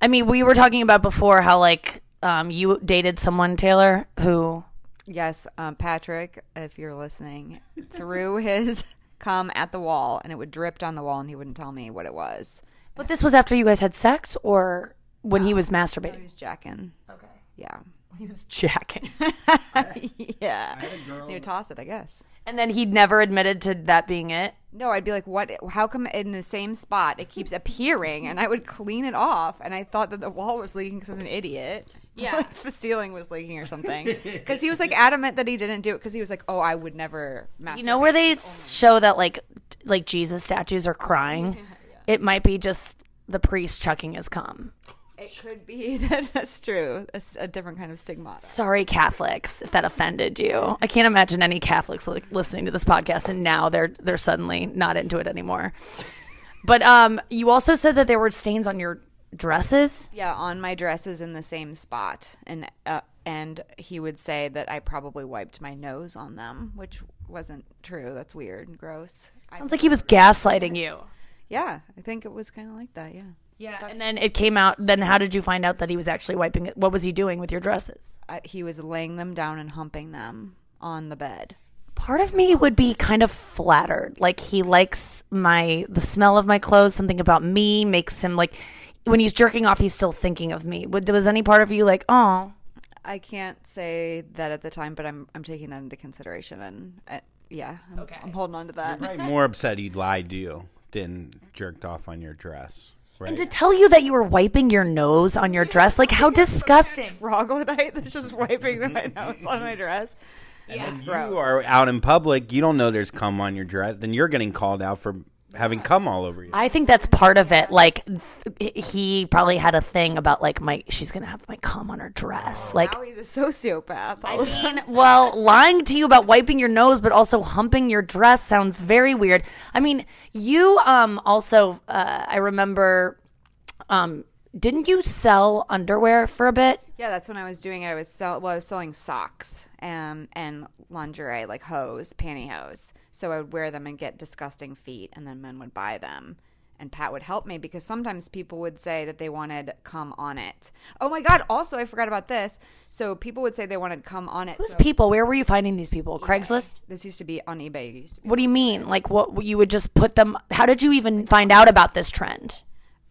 I mean, we were talking about before how like um you dated someone Taylor who Yes, um, Patrick, if you're listening, threw his [LAUGHS] cum at the wall, and it would drip down the wall, and he wouldn't tell me what it was. But this was after you guys had sex or when he was masturbating. He masturbating? was jacking. Okay. Yeah. He was [LAUGHS] jacking. [LAUGHS] yeah. He would toss it, I guess. and then he never admitted to that being it. No, I'd be like, what? How come in the same spot it keeps appearing? And I would clean it off, and I thought that the wall was leaking because I was an idiot. [LAUGHS] Yeah. Like the ceiling was leaking or something. Because he was like adamant that he didn't do it because he was like, oh, I would never masturbate. You know where they oh show that like like Jesus statues are crying? It might be just the priest chucking his cum. It could be [LAUGHS] that that's true. It's a different kind of stigmata. Sorry, Catholics, if that offended you. I can't imagine any Catholics li- listening to this podcast and now they're they're suddenly not into it anymore. But um, you also said that there were stains on your dresses. Yeah, on my dresses in the same spot, and uh, and he would say that I probably wiped my nose on them, which wasn't true. That's weird and gross. I, Sounds like he was gaslighting you. yeah, I think it was kind of like that. Yeah, Yeah, and then it came out. Then how did you find out that he was actually wiping it? What was he doing with your dresses? I, he was laying them down and humping them on the bed. Part of me would be kind of flattered. Like he likes my the smell of my clothes. Something about me makes him like when he's jerking off, he's still thinking of me. Would was any part of you like, oh, I can't say that at the time, but I'm I'm taking that into consideration, and uh, yeah, I'm, Okay. I'm holding on to that. Probably more upset he lied to you than jerked off on your dress. Right? and to tell you that you were wiping your nose on your dress, like how disgusting. Troglodyte that's just wiping my [LAUGHS] nose on my dress. Yeah, it's you gross. are out in public, you don't know there's cum on your dress, then you're getting called out for having cum all over you. I think that's part of it. Like he probably had a thing about like my she's gonna have my cum on her dress. Like now he's a sociopath. all of a I sudden. mean, [LAUGHS] well, lying to you about wiping your nose, but also humping your dress sounds very weird. I mean, you um also uh, I remember um didn't you sell underwear for a bit? Yeah, that's when I was doing it. I was sell well, I was selling socks um, and lingerie, like hose, pantyhose. So I would wear them and get disgusting feet, and then men would buy them. And Pat would help me because sometimes people would say that they wanted come on it. Oh my God! Also, I forgot about this. So people would say they wanted come on it. Who's so people? Where were you finding these people? Craigslist? this used to be on eBay. It used to be. What do you mean? Like what you would just put them How did you even find out about this trend?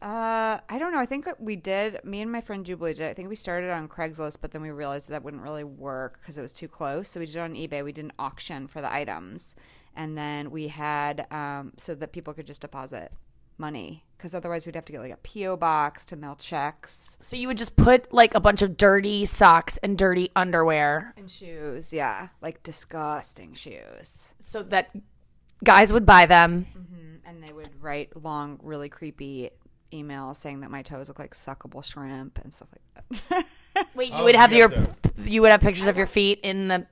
Uh, I don't know. I think we did. Me and my friend Jubilee did. I think we started on Craigslist, but then we realized that wouldn't really work because it was too close. So we did it on eBay. We did an auction for the items, and then we had um, so that people could just deposit money because otherwise we'd have to get like a PO box to mail checks So you would just put like a bunch of dirty socks and dirty underwear and shoes. Yeah, like disgusting shoes. so that guys would buy them. And they would write long, really creepy emails saying that my toes look like suckable shrimp and stuff like that. [LAUGHS] Wait, you Oh, would have you your have you would have pictures of your feet in the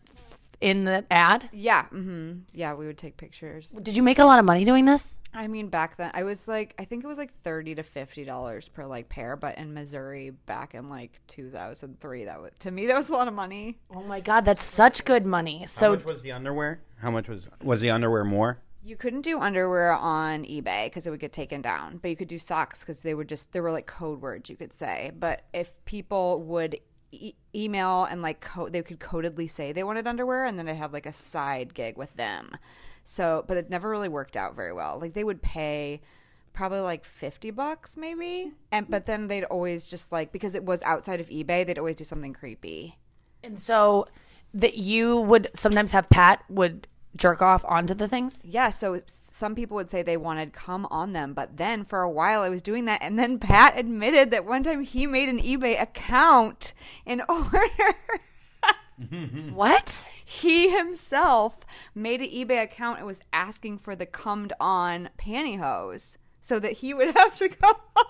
in the ad. Yeah, hmm yeah, we would take pictures. Did you make a lot of money doing this? I mean, back then I was like, I think it was like thirty to fifty dollars per like pair, but in Missouri back in like two thousand three, that was to me that was a lot of money. Oh my god, that's such good money. How So much was the underwear? How much was was the underwear more? You couldn't do underwear on eBay because it would get taken down, but you could do socks because they would just there were like code words you could say. But if people would e- email and like co- they could codedly say they wanted underwear, and then I'd have like a side gig with them. So, but it never really worked out very well. Like they would pay probably like 50 bucks maybe and but then they'd always just like because it was outside of ebay they'd always do something creepy and so that you would sometimes have Pat would jerk off onto the things. Yeah, so some people would say they wanted come on them, but then for a while I was doing that, and then Pat admitted that one time he made an eBay account in [LAUGHS] order. [LAUGHS] What? he himself made an eBay account and was asking for the cummed on pantyhose so that he would have to [LAUGHS] go on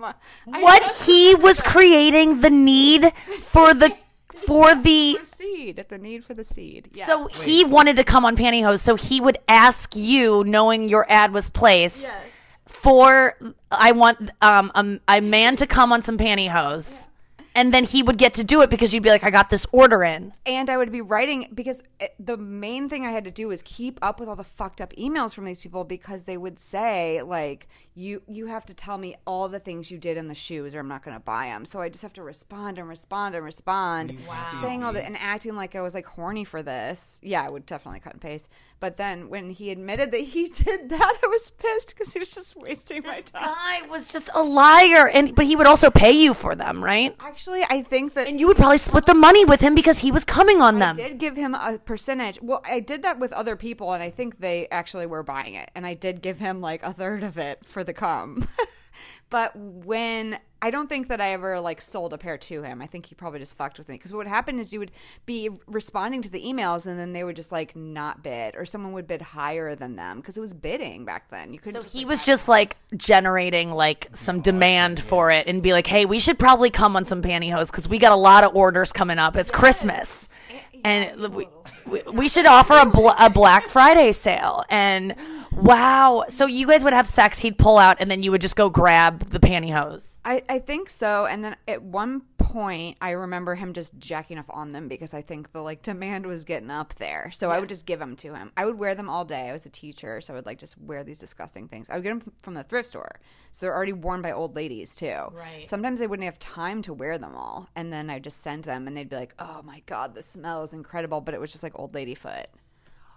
them. What he was creating the need for the for the for seed, the need for the seed. Yeah. so he wanted to come on pantyhose, so he would ask you, knowing your ad was placed, yes. for I want um a, a man to come on some pantyhose, and then he would get to do it because you'd be like, I got this order in. and I would be writing because it, the main thing I had to do was keep up with all the fucked up emails from these people because they would say like you you have to tell me all the things you did in the shoes or I'm not going to buy them. So I just have to respond and respond and respond, mm. saying all that and acting like I was like horny for this. Yeah, I would definitely cut and paste. But then when he admitted that he [LAUGHS] did that, I was pissed because he was just wasting my time. Guy was just a liar, and but he would also pay you for them, right? Actually, I think that And you would probably split the money with him because he was coming on them. I did give him a percentage. Well, I did that with other people, and I think they actually were buying it. And I did give him like a third of it for the cum. [LAUGHS] but when I don't think that I ever like sold a pair to him. I think he probably just fucked with me because what would happen is you would be responding to the emails, and then they would just like not bid, or someone would bid higher than them because it was bidding back then. You couldn't. So just, he like, was just like generating like some demand for it and be like, hey, we should probably come on some pantyhose because we got a lot of orders coming up. It's Christmas. And we, we, should offer a, bl- a Black Friday sale. And wow. So you guys would have sex, he'd pull out, and then you would just go grab the pantyhose. I, I think so. And then at one point, I remember him just jacking off on them because I think the like demand was getting up there. So I would just give them to him. I would wear them all day. I was a teacher, so I would like just wear these disgusting things. I would get them from the thrift store, so they're already worn by old ladies too. Right. Sometimes they wouldn't have time to wear them all, and then I'd just send them, and they'd be like, "Oh my god, the smell is incredible," but it was just like old lady foot.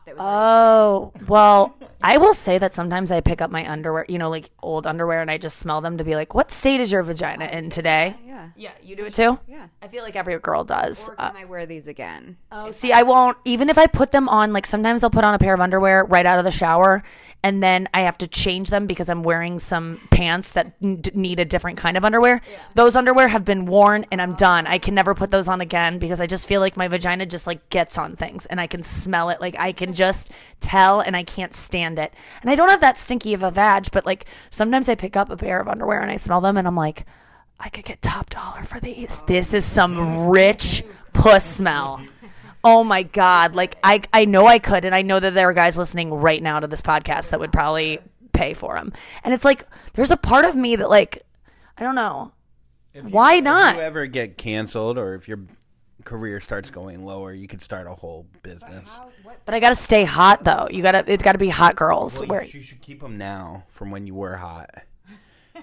That was Oh, well, [LAUGHS] I will say that sometimes I pick up my underwear, you know, like old underwear, and I just smell them to be like, what state is your vagina in today? yeah. Yeah, you do it too? Yeah. I feel like every girl does. Or uh, can I wear these again? Oh, see, I won't. Even if I put them on, like sometimes I'll put on a pair of underwear right out of the shower, and then I have to change them because I'm wearing some pants that n- need a different kind of underwear. Those underwear have been worn, and I'm done. I can never put those on again because I just feel like my vagina just like gets on things, and I can smell it. Like I can just tell, and I can't stand it. And I don't have that stinky of a vag, but like sometimes I pick up a pair of underwear and I smell them, and I'm like. I could get top dollar for these. This is some rich puss smell. Oh my god! Like I, I know I could, and I know that there are guys listening right now to this podcast that would probably pay for them. And it's like there's a part of me that like I don't know. Why not? If you ever get canceled or if your career starts going lower, you could start a whole business. But I gotta stay hot though. You gotta. It's gotta be hot girls. Well, Where you should keep them now from when you were hot.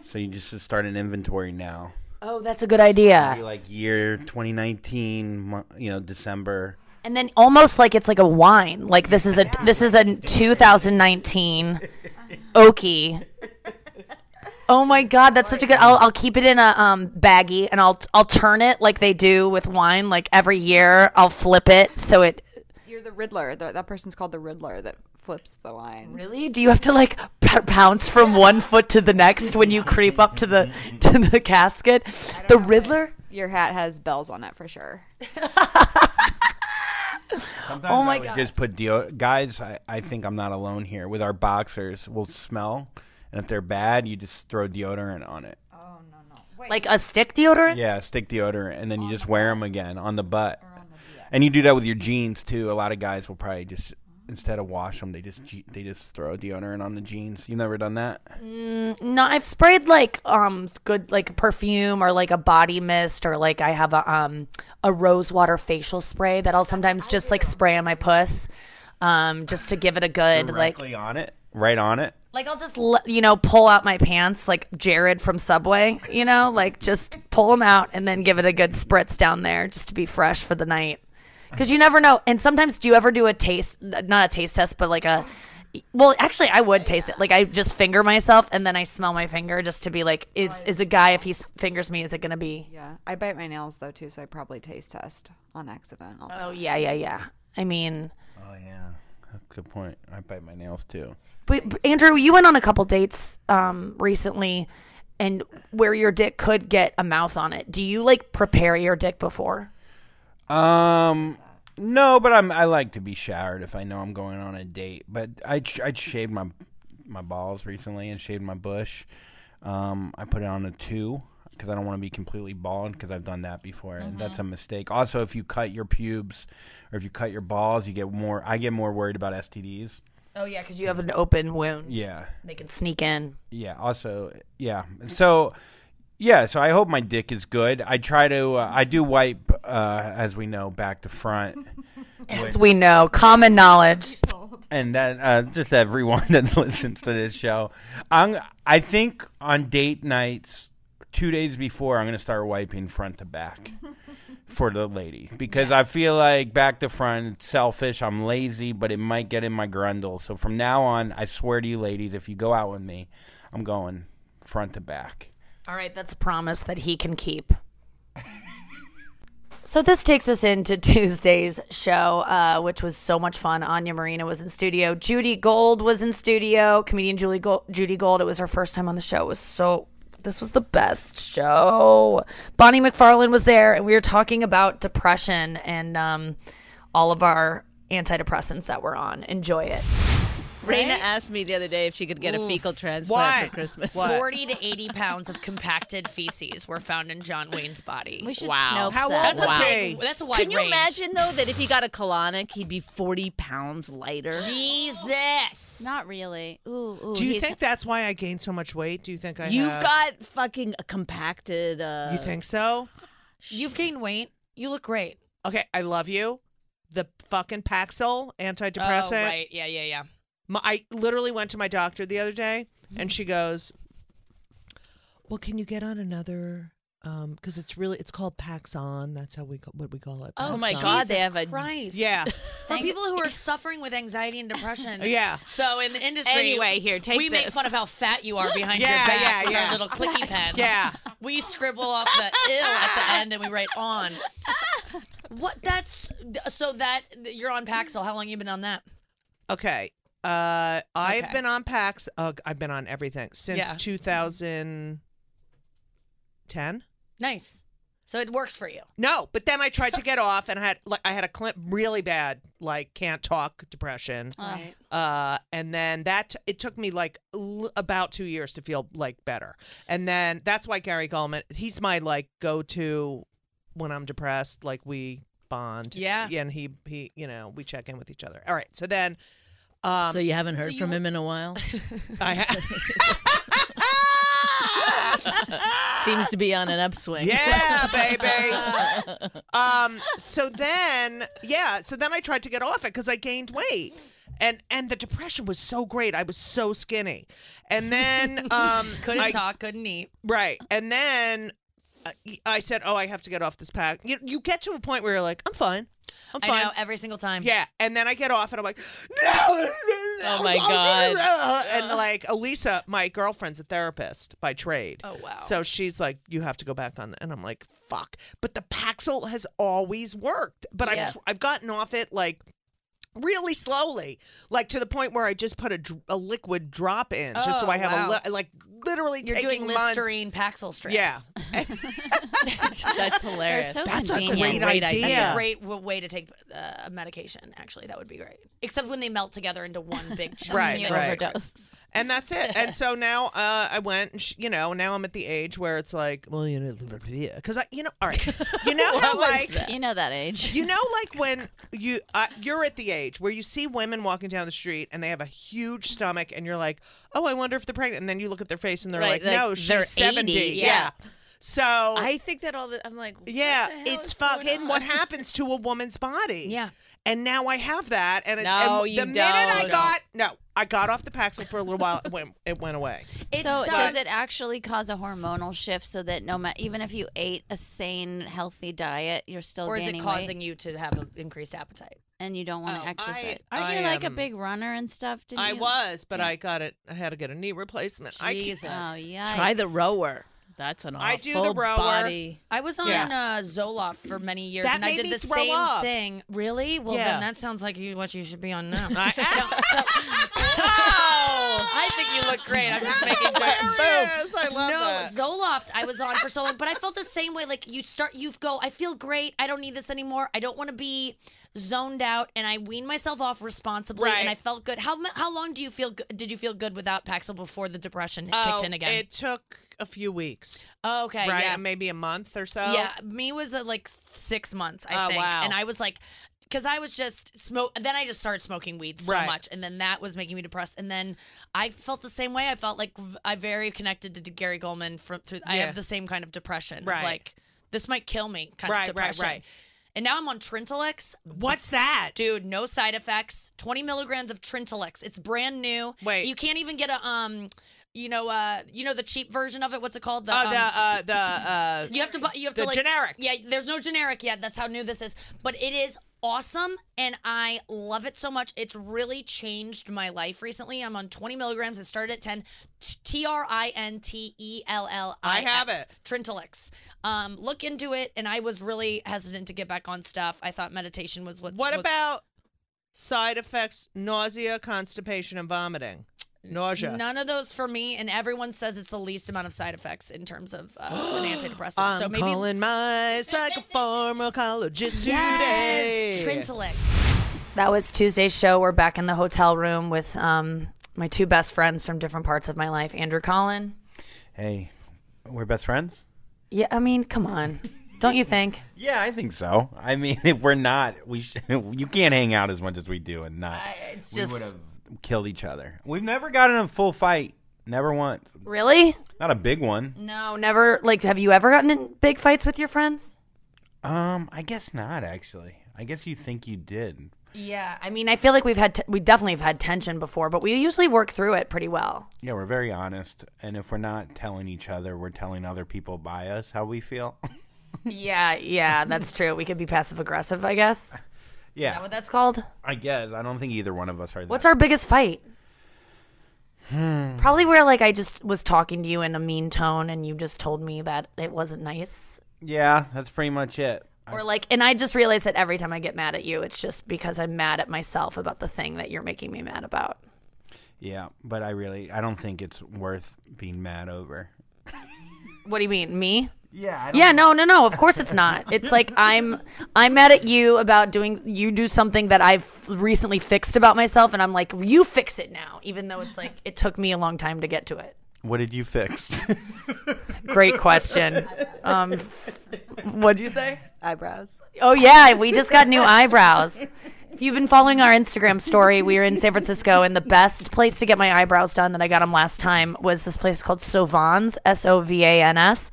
So you just should start an inventory now. oh, that's a good Maybe idia. like year 2019, you know, December. And then almost like it's like a wine. Like this is a this is a 2019 oaky. Oh my god, that's such a good. I'll, I'll keep it in a um baggie and I'll I'll turn it like they do with wine. Like every year, I'll flip it so it. You're the Riddler. The, that person's called the Riddler that flips the line. Really? Do you have to like p- pounce from one foot to the next when you creep up to the [LAUGHS] to the casket? The Riddler. Your hat has bells on it for sure. [LAUGHS] Sometimes Oh my I would God. just put deo- guys. I, I think I'm not alone here. With our boxers, we'll smell, and if they're bad, you just throw deodorant on it. Oh no no. Wait. Like a stick deodorant? Yeah, stick deodorant, and then you just wear them again on the butt. And you do that with your jeans too. A lot of guys will probably just instead of wash them, they just je- they just throw deodorant on the jeans. You never done that? No, I've sprayed like um good like perfume or like a body mist or like I have a um a rose water facial spray that I'll sometimes just like spray on my puss, um just to give it a good like Directly on it, right on it. like I'll just l- you know pull out my pants like Jared from Subway, you know, like just pull them out and then give it a good spritz down there just to be fresh for the night. Because you never know. And sometimes, do you ever do a taste, not a taste test, but like a, well, actually, I would taste it. Like I just finger myself and then I smell my finger just to be like, is is a guy if he s- fingers me, is it gonna be? yeah, I bite my nails though too, so I probably taste test on accident. all the Oh time. yeah, yeah, yeah. I mean, Oh yeah, good point. I bite my nails too. but, but Andrew, you went on a couple dates um recently, and where your dick could get a mouth on it. Do you like prepare your dick before? Um, no, but I'm I like to be showered if I know I'm going on a date. But I I shaved my my balls recently and shaved my bush. Um, I put it on a two because I don't want to be completely bald because I've done that before and that's a mistake. Also, if you cut your pubes or if you cut your balls, you get more. I get more worried about STDs. Oh yeah, because you have an open wound. Yeah, They can sneak in. yeah. Also, yeah. So. Yeah, so I hope my dick is good. I try to, uh, I do wipe, uh, as we know, back to front. [LAUGHS] As we know, common knowledge. and that uh, just everyone [LAUGHS] that listens to this show. I'm, I think on date nights, two days before, I'm going to start wiping front to back for the lady because I feel like back to front, it's selfish. I'm lazy, but it might get in my grundle. So from now on, I swear to you, ladies, if you go out with me, I'm going front to back. All right, that's a promise that he can keep. [LAUGHS] so this takes us into [LAUGHS] Tuesday's show, uh, which was so much fun. Anya Marina was in studio. Judy Gold was in studio. Comedian Julie Gold, Judy Gold. It was her first time on the show. It was so. This was the best show. Bonnie McFarlane was there, and we were talking about depression and um, all of our antidepressants that we're on. Enjoy it. Raina asked me the other day if she could get a fecal transplant Why? for Christmas. What? 40 to 80 pounds of compacted feces were found in John Wayne's body. We should Wow. Snopes How that. old was Wow. he? That's a wide Can you range. imagine though that if he got a colonic, he'd be forty pounds lighter? Jesus. Not really. Ooh, ooh. Do you he's- think that's why I gained so much weight? Do you think I You've have- got fucking a compacted. Uh, You think so? You've gained weight. You look great. Okay, I love you. The fucking Paxil antidepressant. Oh, right. Yeah, yeah, yeah. My, I literally went to my doctor the other day, and she goes, "Well, can you get on another? Um, because it's really it's called Paxon. That's how we ca- what we call it. Oh my Paxon. God, they have a- Christ. Yeah, For people who are suffering with anxiety and depression. [LAUGHS] yeah. So in the industry, Anyway, here, take we make fun of how fat you are behind Yeah, your back yeah, with yeah. our little clicky pens. Yeah. We scribble off the ill at the end and we write on. What? That's so that you're on Paxil. How long you been on that? Okay. Uh, I've Okay. been on Pax. Uh, I've been on everything since Yeah. 2010. Nice. So it works for you. No, but then I tried to [LAUGHS] get off, and I had like I had a clip really bad, like can't talk depression. Right. Uh, and then that it took me like l- about two years to feel like better. And then that's why Gary Gulman, he's my like go to when I'm depressed. Like we bond. Yeah. And he he you know we check in with each other. All right. So then. Um, so you haven't heard you- from him in a while. [LAUGHS] I ha- [LAUGHS] Seems to be on an upswing. Yeah, baby. [LAUGHS] um. So then, yeah. So then I tried to get off it because I gained weight, and and the depression was so great. I was so skinny, and then um, Couldn't I- talk, couldn't eat. Right, and then Uh, I said, "Oh, I have to get off this pack." You you get to a point where you're like, "I'm fine, I'm fine." I know every single time. Yeah, and then I get off and I'm like, no. Oh, my God. And like Elisa, my girlfriend's a therapist by trade. Oh, wow. So she's like, you have to go back on, and I'm like, fuck. But the Paxil has always worked, but Yeah. I've I've gotten off it like. Really slowly, like to the point where I just put a, dr- a liquid drop in, just so Oh, I have wow. a li- like literally You're taking doing months. Listerine Paxil strips. Yeah, [LAUGHS] That's They're hilarious. so That's a convenient. great idea. That's Yeah. a great w- way to take uh, a medication. Actually, that would be great. Except when they melt together into one big [LAUGHS] chunk. Right, You right. overdose. And that's it. And [LAUGHS] so now uh, I went, and sh- you know, now I'm at the age where it's like, well, you know, because I, you know, all right, you know [LAUGHS] how like. You know that age. You know, like when you uh, you're at the age where you see women walking down the street and they have a huge stomach, and you're like, "Oh, I wonder if they're pregnant." And then you look at their face and they're Right, like, like, "No, they're she's 70." 80, Yeah. yeah. So I think that all the I'm like, what yeah, the hell it's is going fucking on? what [LAUGHS] happens to a woman's body. Yeah. And now I have that, and, it's, No, and you the minute I don't. got no, I got off the Paxil for a little while. It went, it went away. [LAUGHS] so It's, does it actually cause a hormonal shift so that no matter even if you ate a sane, healthy diet, you're still or is it causing weight you to have an increased appetite? and you don't want Oh, to I- exercise? Aren't I you like a big runner and stuff? Didn't I you? was, but Yeah. I got it. I had to get a knee replacement. I can't- Jesus. Oh yeah. Try the rower. That's an I awful do the rower. body. I was on Yeah. uh, Zoloft for many years, That and I did me the same up. thing. Really? Well, Yeah. then that sounds like you, what you should be on now. [LAUGHS] I, [LAUGHS] I think you look great. I'm just making Hilarious. I love no, that. Zoloft I was on for so long, but I felt the same way. Like you start, you go, I feel great. I don't need this anymore. I don't want to be zoned out, and I weaned myself off responsibly, Right. and I felt good. How how long do you feel? Good, did you feel good without Paxil before the depression Oh, kicked in again? It took a few weeks, oh, okay, right? yeah, Maybe a month or so. yeah. Me was uh, like six months, I Oh, think, wow. and I was like. Because I was just smoke, then I just started smoking weed so Right. much, and then that was making me depressed. And then I felt the same way. I felt like I very connected to Gary Gulman from through. I have the same kind of depression, Right. like this might kill me, kind Right, of right, depression. right. And now I'm on Trintellix. What's that? Dude, no side effects. 20 milligrams of Trintellix. It's brand new. Wait. You can't even get a um you know, uh, you know the cheap version of it. What's it called? The, Uh, um, the uh, the uh, you have to buy. You have to like generic. Yeah, there's no generic yet. That's how new this is. But it is awesome, and I love it so much. It's really changed my life recently. I'm on 20 milligrams. It started at 10. T R I N T E L L I. Have it. Trintellix. Um, look into it. And I was really hesitant to get back on stuff. I thought meditation was what's what was- about side effects? Nausea, constipation, and vomiting. Nausea. None of those for me, and everyone says it's the least amount of side effects in terms of uh, an [GASPS] antidepressant. I'm so maybe calling my psychopharmacologist [LAUGHS] Yes, today. Trintellix. That was Tuesday's show. We're back in the hotel room with um, my two best friends from different parts of my life, Andrew Collin. Hey, we're best friends? Yeah, I mean, come on, don't you think? [LAUGHS] Yeah, I think so. I mean, [LAUGHS] if we're not, we sh- you can't hang out as much as we do and not. it's we just- would have killed each other. We've never gotten in a full fight. Never once. Really? Not a big one. No, never. Like, have you ever gotten in big fights with your friends? Um, I guess not actually. I guess you think you did. Yeah, I mean, I feel like we've had t- we definitely have had tension before, but we usually work through it pretty well. Yeah, we're very honest, and if we're not telling each other, we're telling other people by us how we feel. [LAUGHS] Yeah, yeah, that's true. We could be passive aggressive, I guess. Is that yeah, what that's called? I guess. I don't think either one of us are. What's that. our biggest fight? Hmm. Probably where like I just was talking to you in a mean tone and you just told me that it wasn't nice. Yeah, that's pretty much it. Or like and I just realized that every time I get mad at you it's just because I'm mad at myself about the thing that you're making me mad about. Yeah, but I really, I don't think it's worth being mad over. What do you mean? Me? Yeah, I Yeah, no, no, no. Of course it's not. [LAUGHS] It's like I'm I'm mad at you about doing you do something that I've recently fixed about myself and I'm like, "You fix it now." Even though it's like it took me a long time to get to it. What did you fix? [LAUGHS] Great question. Um, what'd you say? Eyebrows. Oh yeah, we just got new eyebrows. If you've been following our Instagram story, we were in San Francisco, and the best place to get my eyebrows done that I got them last time was this place called Sovans, S O V A N S.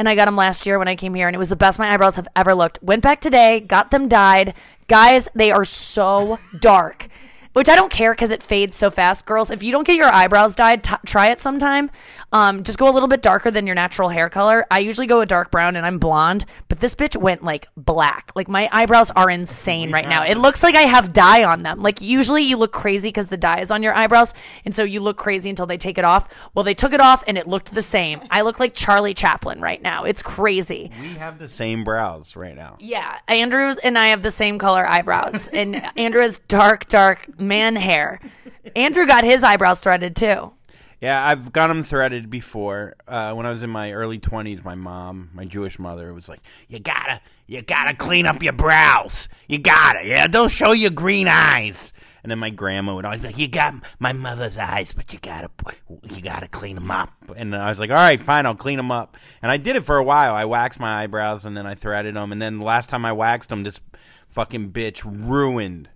And I got them last year when I came here, and it was the best my eyebrows have ever looked. Went back today, got them dyed. Guys, they are so dark. Which I don't care because it fades so fast. Girls, if you don't get your eyebrows dyed, t- try it sometime. Um, just go a little bit darker than your natural hair color. I usually go a dark brown and I'm blonde, but this bitch went like black. Like my eyebrows are insane right now. It looks like I have dye on them. Like usually you look crazy because the dye is on your eyebrows, and so you look crazy until they take it off. Well, they took it off and it looked the same. I look like Charlie Chaplin right now. It's crazy. we have the same brows right now. Yeah, Andrews and I have the same color eyebrows, and Andrew has dark, dark man hair. Andrew got his eyebrows threaded too. Yeah, I've got them threaded before. Uh, when I was in my early twenties, my mom, my Jewish mother, was like, "You gotta, you gotta clean up your brows. You gotta, yeah. Don't show your green eyes." And then my grandma would always be like, "You got my mother's eyes, but you gotta you gotta clean them up." And I was like, "All right, fine, I'll clean them up." And I did it for a while. I waxed my eyebrows and then I threaded them. And then the last time I waxed them, this fucking bitch ruined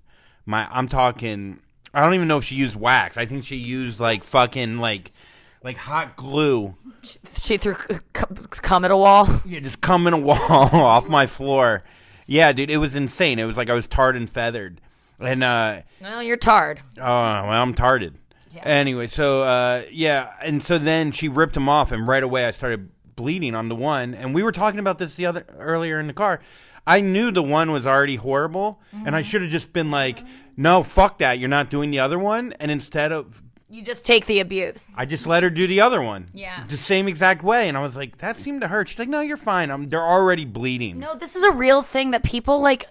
my. I'm talking. I don't even know if she used wax. I think she used like fucking like like hot glue. She threw c- c- cum at a wall. Yeah, just come in a [LAUGHS] wall off my floor. Yeah, dude, it was insane. It was like I was tarred and feathered. And uh Well, you're tarred. oh, well, I'm tarded. Anyway, so uh yeah, and so then she ripped him off and right away I started bleeding on the one and we were talking about this the other earlier in the car. I knew the one was already horrible and I mm-hmm. should have just been like, "No, fuck that. You're not doing the other one." And instead of You just take the abuse. I just let her do the other one. Yeah. The same exact way. And I was like, that seemed to hurt. She's like, no, you're fine. I'm, they're already bleeding. No, this is a real thing that people like.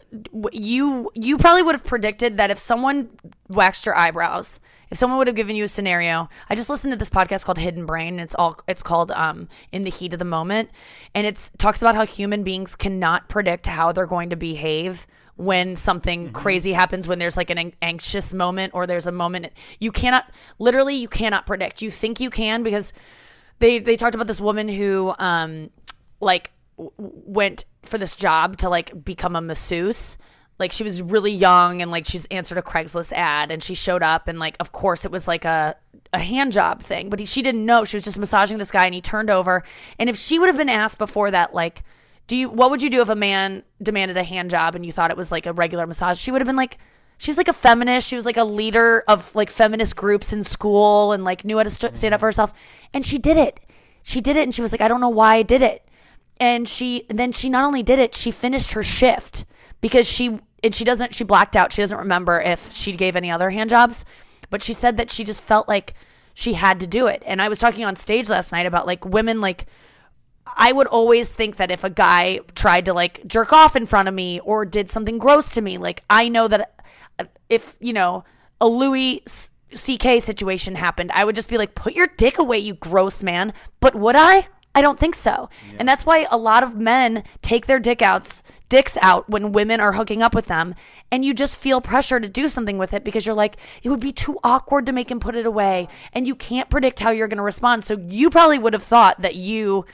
You you probably would have predicted that if someone waxed your eyebrows, if someone would have given you a scenario. I just listened to this podcast called Hidden Brain. And it's all it's called um in the heat of the moment, and it's talks about how human beings cannot predict how they're going to behave when something crazy happens when there's like an an- anxious moment or there's a moment you cannot literally you cannot predict. You think you can because they they talked about this woman who um like w- went for this job to like become a masseuse. Like she was really young and like she's answered a craigslist ad and she showed up and like of course it was like a a hand job thing but he, she didn't know. She was just massaging this guy and he turned over. And if she would have been asked before that like do you what would you do if a man demanded a hand job and you thought it was like a regular massage? She would have been like she's like a feminist. She was like a leader of like feminist groups in school and like knew how to st- stand up for herself. And she did it. She did it and she was like i don't know why i did it. And she then she not only did it she finished her shift because she and she doesn't she blacked out. She doesn't remember if she gave any other hand jobs but she said that she just felt like she had to do it. And i was talking on stage last night about like women like I would always think that if a guy tried to like jerk off in front of me or did something gross to me, like I know that uh, if, you know, a Louis CK situation happened, I would just be like, put your dick away, you gross man. But would I? I don't think so. And that's why a lot of men take their dick outs, dicks out when women are hooking up with them, and you just feel pressure to do something with it because you're like, it would be too awkward to make him put it away, and you can't predict how you're going to respond. So you probably would have thought that you,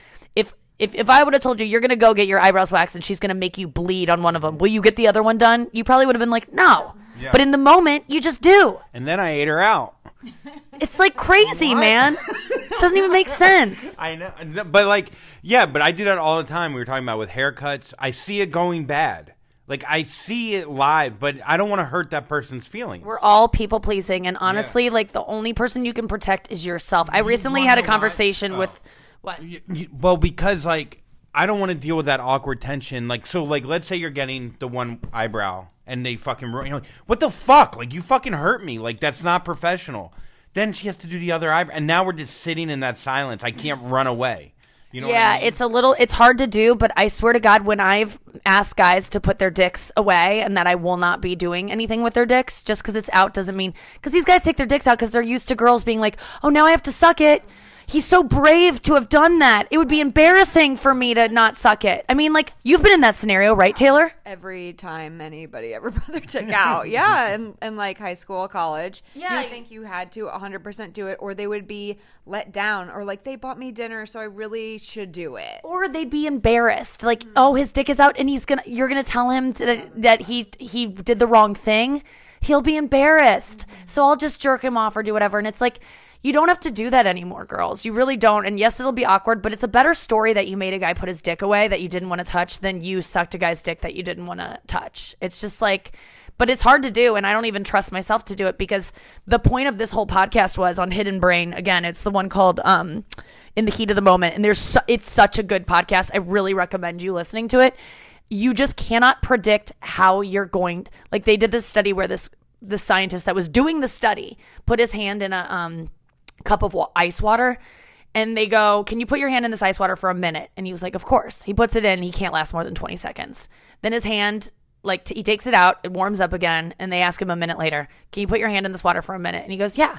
if if if I would have told you you're going to go get your eyebrows waxed and she's going to make you bleed on one of them, will you get the other one done? You probably would have been like, no. Yeah. But in the moment, you just do. And then I ate her out. [LAUGHS] It's like crazy, man. It [LAUGHS] doesn't even make sense. I know, but like, yeah, but I do that all the time. We were talking about with haircuts. I see it going bad. Like I see it live, but I don't want to hurt that person's feelings. We're all people pleasing, and honestly, like the only person you can protect is yourself. I recently had a know why? conversation Oh. with what? Well, because like I don't want to deal with that awkward tension. Like, so like, let's say you're getting the one eyebrow and they fucking ruin. You're like, what the fuck? Like, you fucking hurt me. Like, that's not professional. Then she has to do the other eyebrow, and now we're just sitting in that silence. I can't run away. You know? what I yeah, mean? it's a little it's hard to do, but I swear to God, when I've asked guys to put their dicks away and that I will not be doing anything with their dicks just because it's out doesn't mean because these guys take their dicks out because they're used to girls being like, oh, now I have to suck it. He's so brave to have done that. It would be embarrassing for me to not suck it. I mean, like you've been in that scenario, right, Taylor? every time anybody ever [LAUGHS] their dick out. Yeah, in, in like high school, college. Yeah. You would think you had to 100% do it, or they would be let down, or like they bought me dinner, so I really should do it. or they'd be embarrassed like mm-hmm. oh his dick is out and he's gonna you're gonna tell him that, that he he did the wrong thing he'll be embarrassed mm-hmm. so i'll just jerk him off or do whatever and it's like you don't have to do that anymore girls. You really don't. And yes it'll be awkward but it's a better story that you made a guy put his dick away that you didn't want to touch than you sucked a guy's dick that you didn't want to touch. It's just like but it's hard to do and i don't even trust myself to do it because the point of this whole podcast was on hidden brain. Again it's the one called um in the heat of the moment and there's su- it's such a good podcast. I really recommend you listening to it. You just cannot predict how you're going like they did this study where this the scientist that was doing the study put his hand in a um cup of ice water and they go can you put your hand in this ice water for a minute? And he was like of course. He puts it in he can't last more than 20 seconds. Then his hand like t- he takes it out it warms up again and they ask him a minute later can you put your hand in this water for a minute? And he goes yeah.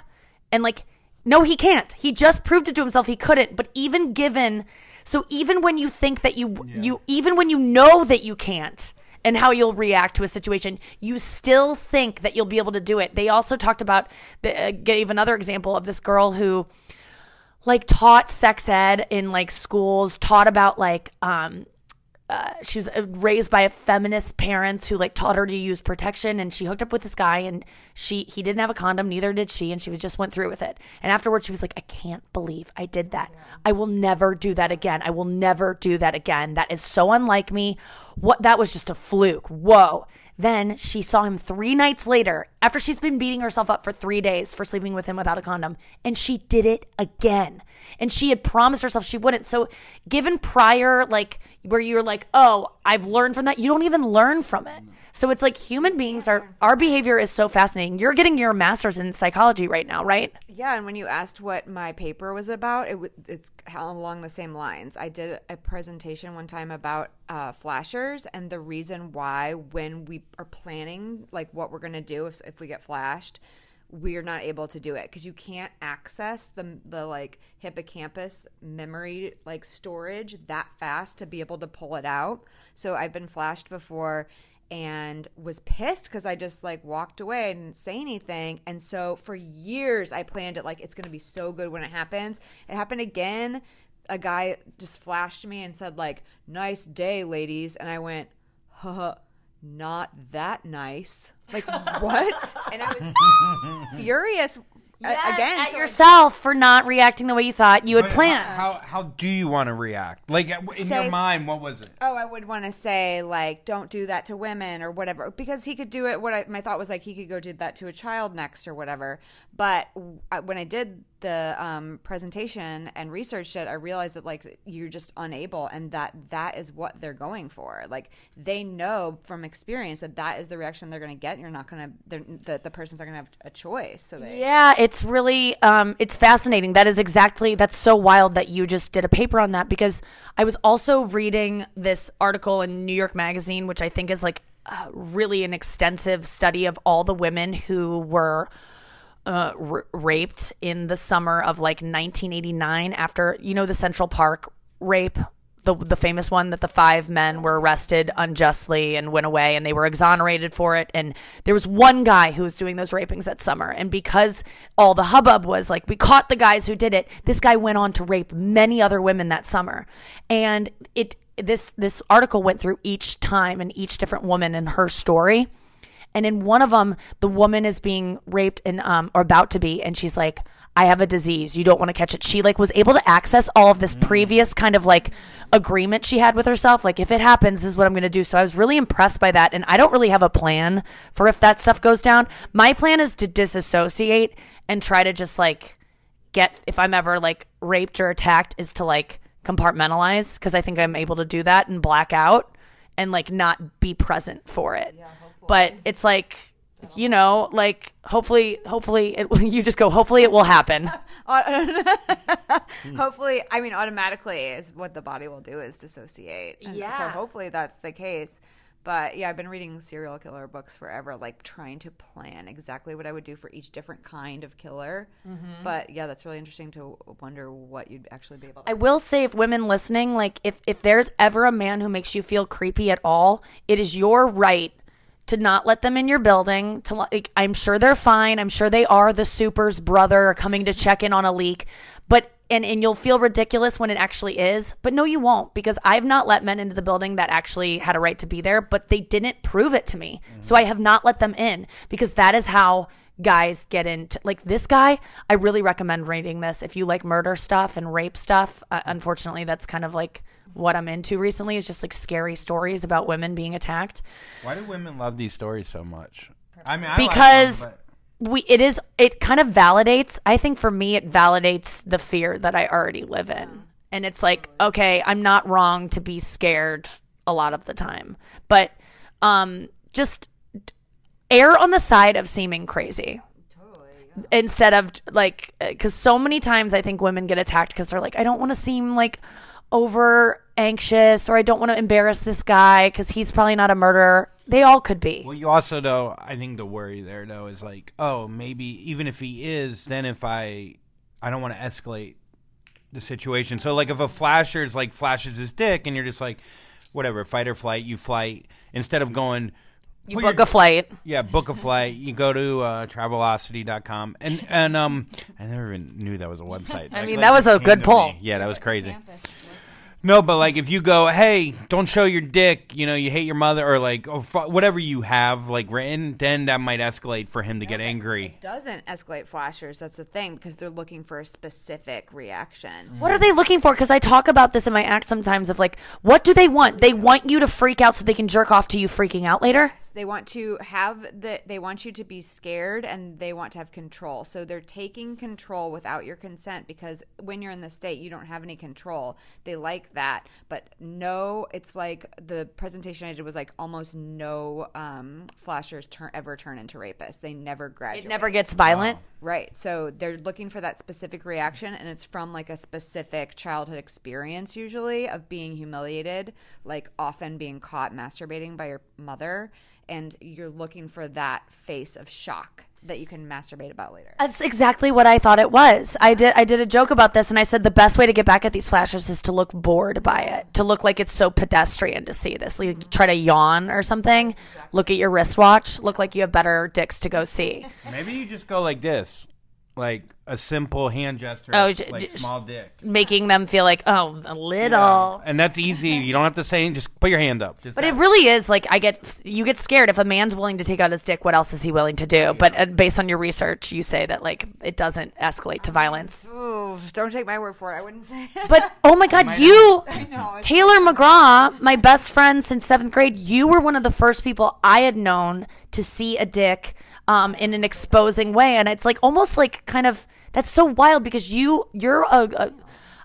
And like no he can't. He just proved it to himself he couldn't. But even given so even when you think that you you even when you know that you can't and how you'll react to a situation, you still think that you'll be able to do it. They also talked about, uh, gave another example of this girl who like taught sex ed in like schools, taught about like um uh, she was uh, raised by a feminist parents who like taught her to use protection and she hooked up with this guy and she he didn't have a condom neither did she and she was just went through with it. And afterwards she was like i can't believe i did that. I will never do that again. I will never do that again. That is so unlike me. What that was just a fluke. Whoa. Then she saw him three nights later after she's been beating herself up for three days for sleeping with him without a condom. And she did it again. And she had promised herself she wouldn't. So, given prior, like, where you're like, oh, I've learned from that, you don't even learn from it. So it's like human beings are, our behavior is so fascinating. You're getting your master's in psychology right now, right? Yeah, and when you asked what my paper was about, it it's along the same lines. I did a presentation one time about uh, flashers and the reason why when we are planning like what we're gonna do if if we get flashed, we're not able to do it because you can't access the the like hippocampus memory like storage that fast to be able to pull it out. So I've been flashed before and was pissed because I just like walked away and didn't say anything. And so for years I planned it like it's gonna be so good when it happens. It happened again. A guy just flashed me and said like, "Nice day, ladies," and I went, "Huh." Not that nice. [LAUGHS] Like what? and I was [LAUGHS] furious uh, again. at so I- yourself for not reacting the way you thought you had But planned. How, how how do you want to react? Like in Say- your mind, what was it? Oh, I would want to say like, don't do that to women or whatever, because he could do it. What I, my thought was like, he could go do that to a child next or whatever. But I, when I did the um, presentation and researched it, I realized that like you're just unable, and that that is what they're going for. Like they know from experience that that is the reaction they're going to get. You're not going to the the person's not going to have a choice. So they Yeah, it's really um, it's fascinating. That is exactly that's so wild that you just did a paper on that because I was also reading this article in New York Magazine, which I think is like uh, really an extensive study of all the women who were uh, r- raped in the summer of like 1989 after you know the Central Park rape the the famous one that the five men were arrested unjustly and went away and they were exonerated for it. And there was one guy who was doing those rapings that summer. And because all the hubbub was like we caught the guys who did it this guy went on to rape many other women that summer. And it this this article went through each time and each different woman and her story and in one of them the woman is being raped and um or about to be and she's like i have a disease. You don't want to catch it. She like was able to access all of this previous kind of like agreement she had with herself like if it happens this is what i'm going to do. So i was really impressed by that and i don't really have a plan for if that stuff goes down. My plan is to disassociate and try to just like get if I'm ever like raped or attacked is to like compartmentalize because I think I'm able to do that and black out and like not be present for it. But it's like you know, like hopefully hopefully it [LAUGHS] you just go hopefully it will happen. [LAUGHS] [LAUGHS] hopefully i mean automatically is what the body will do is dissociate. And so hopefully that's the case. But yeah i've been reading serial killer books forever like trying to plan exactly what i would do for each different kind of killer. Mm-hmm. But yeah that's really interesting to wonder what you'd actually be able to I will say if women listening, like if if there's ever a man who makes you feel creepy at all, it is your right to not let them in your building. To like, I'm sure they're fine. I'm sure they are the super's brother coming to check in on a leak, but and and you'll feel ridiculous when it actually is. But no, you won't because I've not let men into the building that actually had a right to be there, but they didn't prove it to me. Mm-hmm. So I have not let them in because that is how guys get into like this guy i really recommend reading this. If you like murder stuff and rape stuff uh, unfortunately that's kind of like what i'm into recently is just like scary stories about women being attacked. Why do women love these stories so much? I mean, I Because- like them, but- we it is it kind of validates i think for me it validates the fear that i already live in. And it's like okay i'm not wrong to be scared a lot of the time. But um just err on the side of seeming crazy instead of like uh, because so many times i think women get attacked because they're like i don't want to seem like over anxious or i don't want to embarrass this guy because he's probably not a murderer they all could be Well, you also though, I think the worry there though is like, oh, maybe even if he is, then if I, I don't want to escalate the situation. So like, if a flasher is like flashes his dick, and you're just like, whatever fight or flight. You fly instead of going. You book your- a flight. Yeah, book a flight. You go to uh, Travelocity.com, and and um, I never even knew that was a website. [LAUGHS] I Like- mean, like that was a good to pull. Yeah, that was crazy. No, but like if you go, hey, don't show your dick. You know, you hate your mother, or like or fu- whatever you have like written, then that might escalate for him to get angry. It doesn't escalate flashers. That's the thing because they're looking for a specific reaction. What are they looking for? Because I talk about this in my act sometimes of like, what do they want? They want you to freak out so they can jerk off to you freaking out later. They want to have the they want you to be scared and they want to have control. So they're taking control without your consent because when you're in the state you don't have any control. They like that. But no, it's like the presentation I did was like almost no um flashers turn ever turn into rapists. They never graduate. It never gets violent. Right. So they're looking for that specific reaction, and it's from like a specific childhood experience, usually of being humiliated, like often being caught masturbating by your mother. And you're looking for that face of shock that you can masturbate about later. That's exactly what I thought it was. I did I did a joke about this and I said the best way to get back at these flashers is to look bored by it. To look like it's so pedestrian to see this. Like try to yawn or something. Look at your wristwatch. Look like you have better dicks to go see. Maybe you just go like this, like a simple hand gesture, Oh, j- like j- small dick. Making them feel like, oh, a little. And that's easy. You don't have to say. Just put your hand up. Just But that. it really is like I get you get scared if a man's willing to take out his dick. What else is he willing to do? But uh, based on your research, you say that like it doesn't escalate to violence. Ooh, don't take my word for it. I wouldn't say. But oh my [LAUGHS] God, you, know, it's- Taylor McGraw, my best friend since seventh grade, you were one of the first people I had known to see a dick um, in an exposing way, and it's like almost like kind of that's so wild because you you're a. a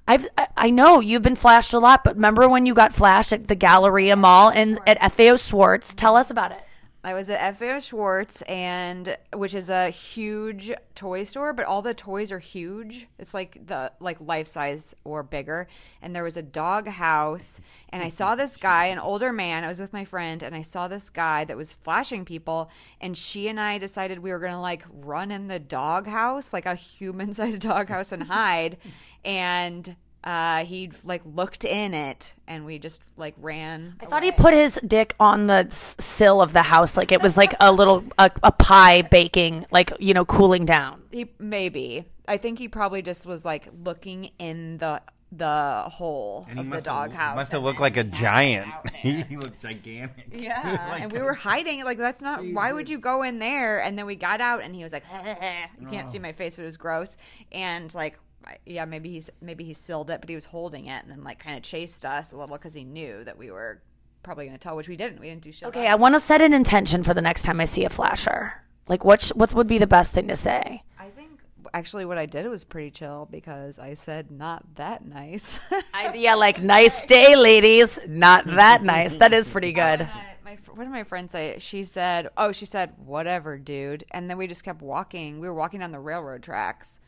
I've, I- I know you've been flashed a lot, but remember when you got flashed at the Galleria Mall and at FAO Schwarz? Tell us about it. I was at FAO Schwarz, and which is a huge toy store, but all the toys are huge. It's like the like life size or bigger. And there was a dog house, and I saw this guy, an older man. I was with my friend, and I saw this guy that was flashing people. And she and I decided we were gonna like run in the dog house, like a human sized [LAUGHS] dog house, and hide. And uh, he like looked in it, and we just like ran. I thought he put his dick on the s- sill of the house, like it was like a little a, a pie baking, like you know, cooling down. He maybe. I think he probably just was like looking in the the hole of the doghouse. Must have looked like a giant. [LAUGHS] he looked gigantic. Yeah, [LAUGHS] Like, and we were hiding. Like that's not. Why would you go in there? And then we got out, and he was like, [LAUGHS] "You can't see my face, but it was gross." And like, I- yeah, maybe he's maybe he sealed it, but he was holding it, and then like kind of chased us a little because he knew that we were probably going to tell, which we didn't. We didn't do shit. Okay, I want to set an intention for the next time I see a flasher. Like, what sh- what would be the best thing to say? I think actually what I did was pretty chill because I said not that nice. I, yeah, like nice day, ladies. Not that nice. That is pretty good. Uh, my what did my friend say? She said, "Oh, she said whatever, dude." And then we just kept walking. We were walking down the railroad tracks,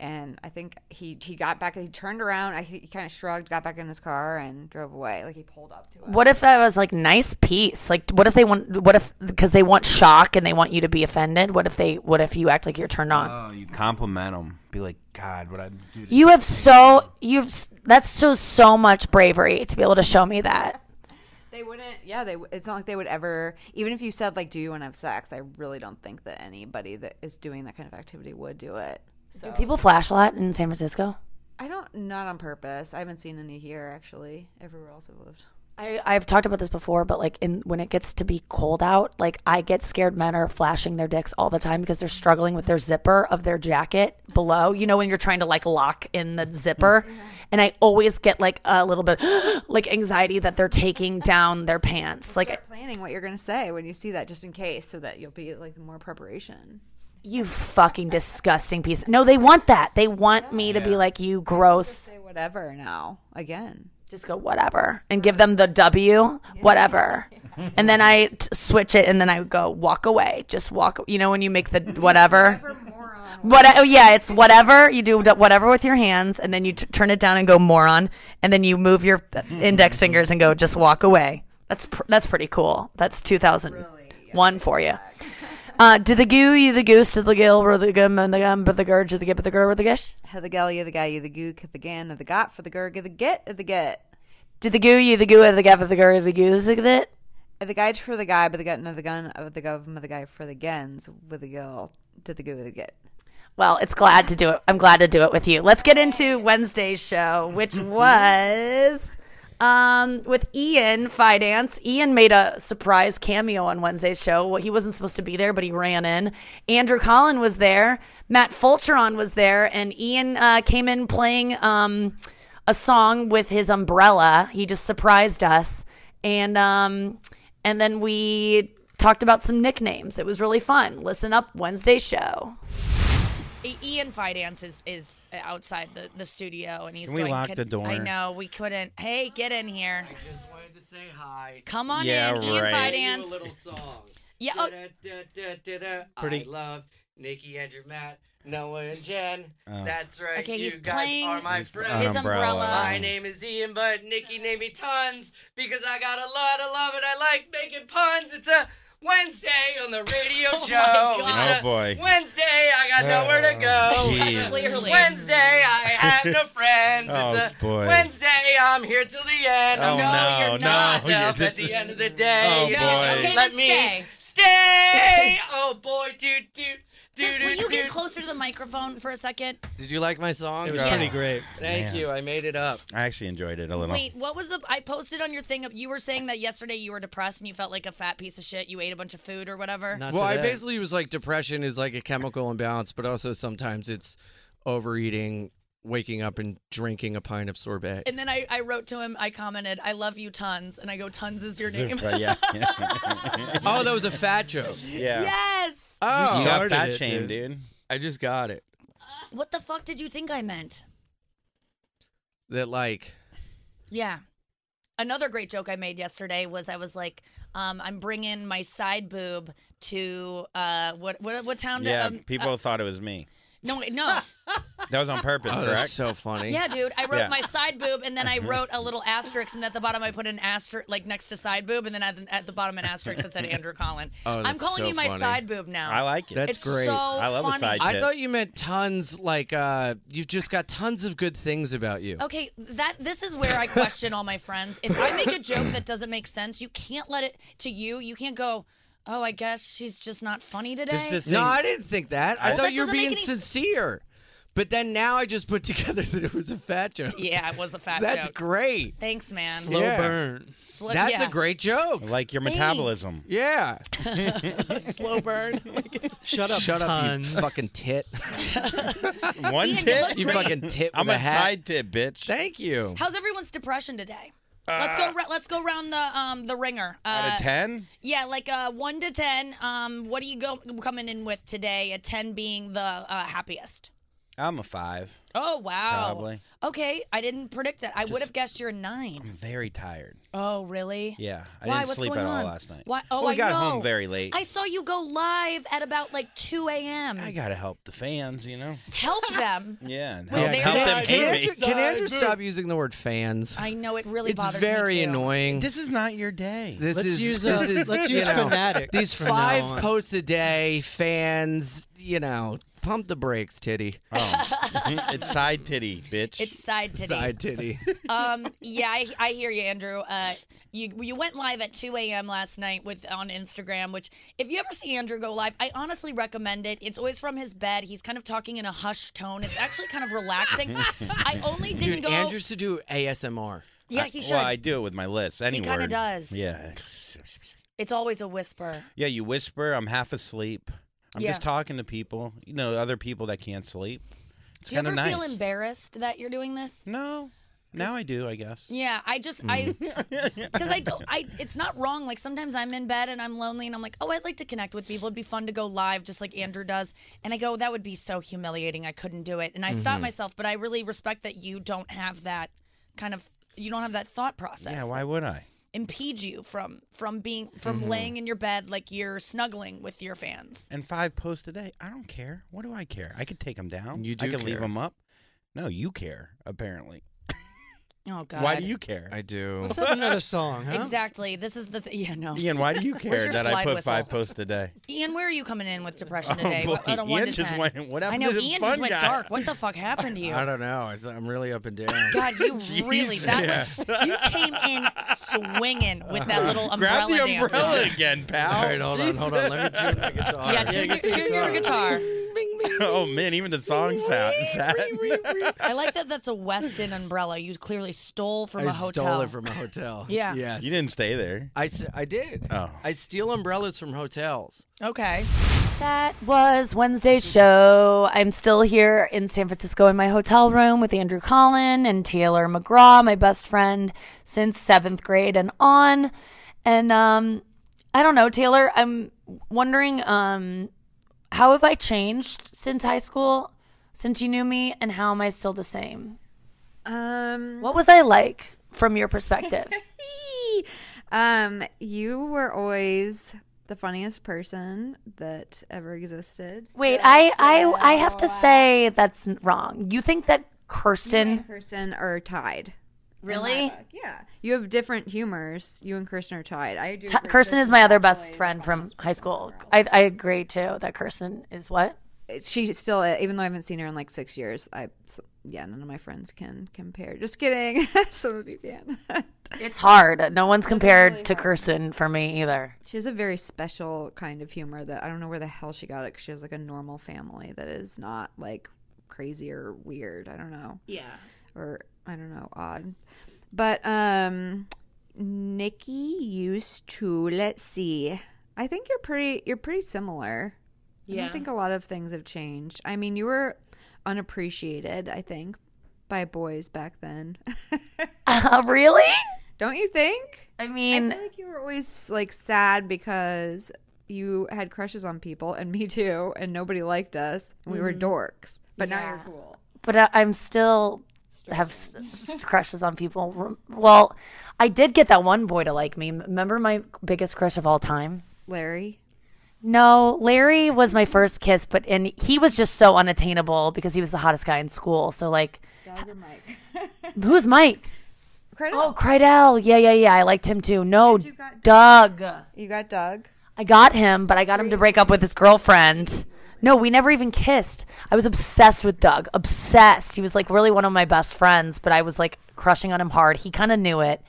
and I think he he got back. He turned around. I, he kind of shrugged, got back in his car, and drove away. Like he pulled up to us. What if that was like nice piece? Like, what if they want? What if because they want shock and they want you to be offended? What if they? What if you act like you're turned on? Oh, you compliment them. Be like, God, what I do. You have so you've s- that's shows so much bravery to be able to show me that. [LAUGHS] They wouldn't. Yeah, they. It's not like they would ever. Even if you said like, "Do you want to have sex?" I really don't think that anybody that is doing that kind of activity would do it. So Do people flash a lot in San Francisco? I don't. Not on purpose. I haven't seen any here actually. Everywhere else I've lived. I, I've talked about this before, but like in when it gets to be cold out, like I get scared men are flashing their dicks all the time because they're struggling with their zipper of their jacket below. You know when you're trying to like lock in the zipper, [LAUGHS] and I always get like a little bit [GASPS] like anxiety that they're taking down their pants. Like planning what you're gonna say when you see that, just in case, so that you'll be like more preparation. You fucking disgusting piece. No, they want that. They want me to be like you gross. Say whatever now. Again. Just go whatever and give them the W, whatever. [LAUGHS] And then I t- switch it and then I go walk away. Just walk. You know when you make the [LAUGHS] whatever. What? Oh yeah, it's whatever. You do whatever with your hands, and then you t- turn it down and go moron, and then you move your [LAUGHS] index fingers and go just walk away. That's pr- that's pretty cool. That's two thousand one for you. Uh, did the goo, you the goose, did the gill, or the gum, and the gum, but the gurge, to the gip, but the gur, or the gish? Have the gal, you the guy, you the goo, get the gan, of the got, for the gur, get the get, of the get. Did the goo you the goo of the gaff of the girl the goose of it? The guy's for the guy, but the gun of the gun of the government of the guy for the guns with the girl to the goo with the get. Well, it's glad to do it. I'm glad to do it with you. Let's get into Wednesday's show, which [LAUGHS] was um, with Ian Fidance. Ian made a surprise cameo on Wednesday's show. Well, he wasn't supposed to be there, but he ran in. Andrew Collin was there. Matt Fulchiron was there, and Ian uh, came in playing um, a song with his umbrella. He just surprised us, and um, and then we talked about some nicknames. It was really fun. Listen up, Wednesday's show. Ian Fidance is is outside the, the studio, and he's Can we going. lock the door?" I know we couldn't. Hey, get in here. I just wanted to say hi. Come on Yeah, in, Ian right. Do a Fidance. little song. Yeah. Oh, Da-da-da-da-da-da. Pretty- I love Nikki, Andrew, Matt, Noah, and Jen. Oh. That's right. Okay, you he's guys playing are my His friends. his umbrella. umbrella. My name is Ian, but Nikki named me Tons because I got a lot of love and I like making puns. It's a Wednesday on the radio [LAUGHS] Oh my show. God. Oh, boy. Wednesday, I got nowhere to go. Clearly. Wednesday, I have no friends. [LAUGHS] Oh, it's a boy. Wednesday, I'm here till the end. Oh, I'm no, going no, to yeah, myself this at the end of the day. Oh, boy. Okay, let then me stay. stay. [LAUGHS] Oh boy, dude, dude. Just dude, will you get closer to the microphone for a second? Did you like my song? It was pretty great. Thank Man. you. I made it up. I actually enjoyed it a little. Wait, what was the? I posted on your thing. You were saying that yesterday you were depressed and you felt like a fat piece of shit. You ate a bunch of food or whatever. Not Well, I basically was like depression is like a chemical imbalance, but also sometimes it's overeating, waking up and drinking a pint of sorbet. And then I, I wrote to him. I commented, "I love you tons," and I go, "Tons is your [LAUGHS] name." But yeah. [LAUGHS] [LAUGHS] oh, that was a fat joke. yeah. yes. Oh, You got fat shame, dude. dude. I just got it. What the fuck did you think I meant? That like Yeah. Another great joke I made yesterday was I was like, um, I'm bringing my side boob to uh, what what what town? Yeah, um, people uh, thought it was me. No, no. [LAUGHS] That was on purpose, oh, correct? that's so funny. Yeah, dude. I wrote Yeah. my side boob, and then I wrote a little asterisk, and at the bottom I put an asterisk, like next to side boob, and then at the, at the bottom an asterisk that said [LAUGHS] Andrew Collin. Oh, I'm calling so you my funny. side boob now. I like it. That's it's great. so I love a funny. side I thought you meant tons like uh you've just got tons of good things about you. Okay, that this is where I question all my friends. If I make a joke that doesn't make sense, you can't let it to you. You can't go, "Oh, I guess she's just not funny today." This- this No, I didn't think that. I Well, thought that you were doesn't make being any s- sincere. But then now I just put together [LAUGHS] that it was a fat joke. yeah, it was a fat joke. That's joke. great. Thanks, man. Slow Yeah. burn. Sli- That's yeah. a great joke. like your Thanks. metabolism. Yeah. [LAUGHS] slow burn. [LAUGHS] Shut up, Shut tons. up, you fucking tit. One Ian, you tip? You fucking tit with I'm a a hat. side tip, bitch. Thank you. How's everyone's depression today? Let's go. ra- let's go round the um the ringer. Uh, Out of ten? Yeah, like uh one to ten. Um, what are you go coming in with today? A ten being the uh, happiest. I'm a five. Oh wow. Probably. Okay, I didn't predict that. I would have guessed you're a nine. I'm very tired. Oh really? Yeah, I Why? didn't What's sleep going at on? all last night. Why? Oh, well, we I got know. home very late. I saw you go live at about like 2 a.m. I gotta help the fans, you know. Help them. [LAUGHS] Yeah, and help, they- help them can, hate me. Andrew, can Andrew stop using the word fans? I know it really it's bothers very me too. annoying. This is not your day. This Let's is, use, this uh, is, let's you use know, fanatics These from now five on. posts a day, fans, you know, pump the brakes, titty. Oh, [LAUGHS] it's side titty, bitch. It's side titty. Side titty. [LAUGHS] um, yeah, I, I hear you, Andrew. Uh, you you went live at 2 a.m. last night with on Instagram. Which, if you ever see Andrew go live, I honestly recommend it. It's always from his bed. He's kind of talking in a hushed tone. It's actually kind of relaxing. [LAUGHS] I only didn't Dude, go. Andrew should do ASMR. yeah, he should. Well, I do it with my lips. Any he kinda word. does. Yeah. it's always a whisper. Yeah, you whisper. I'm half asleep. I'm Yeah. just talking to people. You know, other people that can't sleep. It's Do you kind ever of nice. feel embarrassed that you're doing this? no. Now I do, I guess. Yeah, I just I mm. [LAUGHS] because I don't I it's not wrong. Like sometimes I'm in bed and I'm lonely and I'm like, oh, I'd like to connect with people. It'd be fun to go live just like Andrew does. And I go, that would be so humiliating. I couldn't do it. And I stop mm-hmm. myself, but I really respect that you don't have that kind of you don't have that thought process. Yeah, that why would I? Impede you from from being from mm-hmm. laying in your bed like you're snuggling with your fans. And five posts a day. I don't care. What do I care? I could take them down. You do I do could leave them up. No, you care, apparently. Oh God. Why do you care? I do. Let's have another song, huh? Exactly. This is the th- yeah no. Ian, why do you care that I put whistle? five posts a day? [LAUGHS] Ian, where are you coming in with depression Oh, today? boy. What- out of one Ian to just 10? went- what happened I know to Ian just went guy? dark. What the fuck happened [LAUGHS] to you? I don't know. I th- I'm really up and down. [LAUGHS] God, you really that was you came in swinging with that little umbrella Grab the dance. umbrella again, pal. All right, hold on, hold on. Let me tune my guitar. Yeah, tune, your, tune your guitar. [LAUGHS] oh man, even the song sound sad. I like that. That's a Westin umbrella. You clearly stole from I a hotel. stole it from a hotel. [LAUGHS] Yeah. Yes. You didn't stay there. I, I did. Oh. I steal umbrellas from hotels. Okay. That was Wednesday's show. I'm still here in San Francisco in my hotel room with Andrew Collin and Taylor McGraw, my best friend since seventh grade and on. And um, I don't know, Taylor. I'm wondering, um, how have I changed since high school, since you knew me, and how am I still the same? Um, What was I like from your perspective? [LAUGHS] um, you were always the funniest person that ever existed. Wait, I, I, I have to say that's wrong. You think that Kirsten? Kirsten are tied. In my Really? Yeah. You have different humors. You and Kirsten are tied. I do. T- Kirsten is my other best friend from high school. I, I agree too that Kirsten is what? She still, uh, even though I haven't seen her in like six years, I, yeah, none of my friends can compare. Just kidding. [LAUGHS] Some of you can. [LAUGHS] It's hard. No one's compared to Kirsten for me either. She has a very special kind of humor that I don't know where the hell she got it because she has like a normal family that is not like crazy or weird. I don't know. Yeah. Or I don't know, odd. But um Nikki used to let's see. I think you're pretty you're pretty similar. I Yeah. don't think a lot of things have changed. I mean, you were unappreciated, I think, by boys back then. Uh, [LAUGHS] [LAUGHS] really? Don't you think? I I mean, feel like you were always like sad because you had crushes on people, and me too, and nobody liked us. And we were dorks, but now you're cool. but I, I'm still have s- [LAUGHS] crushes on people. Well, I did get that one boy to like me. Remember my biggest crush of all time? Larry, No, Larry was my first kiss, but and he was just so unattainable because he was the hottest guy in school. So like, Doug or Mike? [LAUGHS] who's Mike? Credit. Oh, Crydell. Yeah, yeah, yeah. I liked him too. No, you got Doug. you got Doug. I got him, but I got him to break up with his girlfriend. No, we never even kissed. I was obsessed with Doug. Obsessed. He was like really one of my best friends, but I was like crushing on him hard. He kind of knew it.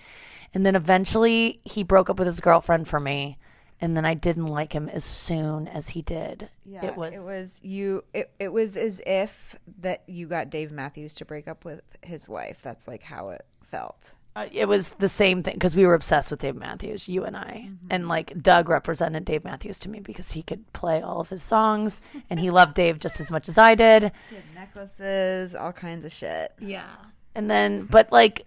And then eventually he broke up with his girlfriend for me. And then I didn't like him as soon as he did. Yeah, it was. It was you. It, it was as if that you got Dave Matthews to break up with his wife. That's like how it felt. Uh, it was the same thing because we were obsessed with Dave Matthews, you and I. And like Doug represented Dave Matthews to me because he could play all of his songs and he loved Dave just as much as I did. [LAUGHS] He had necklaces, all kinds of shit. Yeah. And then, but like,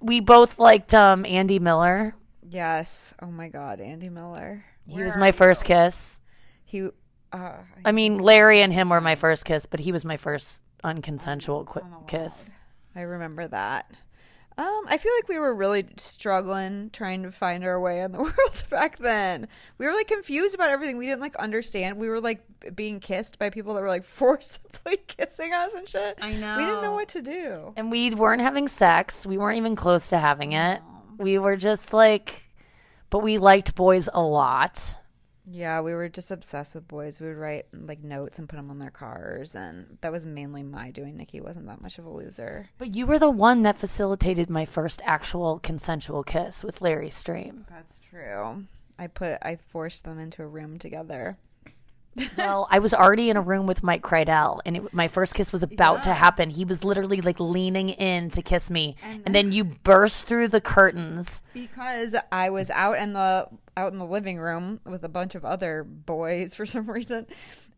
we both liked um, Andy Miller. Yes. Oh my God, Andy Miller. He was my first kiss. He. Uh, I mean, Larry and him were my first kiss, but he was my first unconsensual qu- kiss. I remember that. Um, I feel like we were really struggling trying to find our way in the [LAUGHS] world back then. We were like confused about everything. We didn't like understand. We were like being kissed by people that were like [LAUGHS] forcibly [LAUGHS] kissing us and shit. I know. We didn't know what to do. And we weren't having sex. We weren't even close to having it. We were just like, but we liked boys a lot. Yeah, we were just obsessed with boys. We would write like notes and put them on their cars, and that was mainly my doing. Nikki wasn't that much of a loser. But you were the one that facilitated my first actual consensual kiss with Larry Stream. That's true. I put I forced them into a room together. Well, I was already in a room with Mike Crydell, and it, my first kiss was about to happen. He was literally like leaning in to kiss me, and then you burst through the curtains. because I was out in the out in the living room with a bunch of other boys for [LAUGHS] some reason.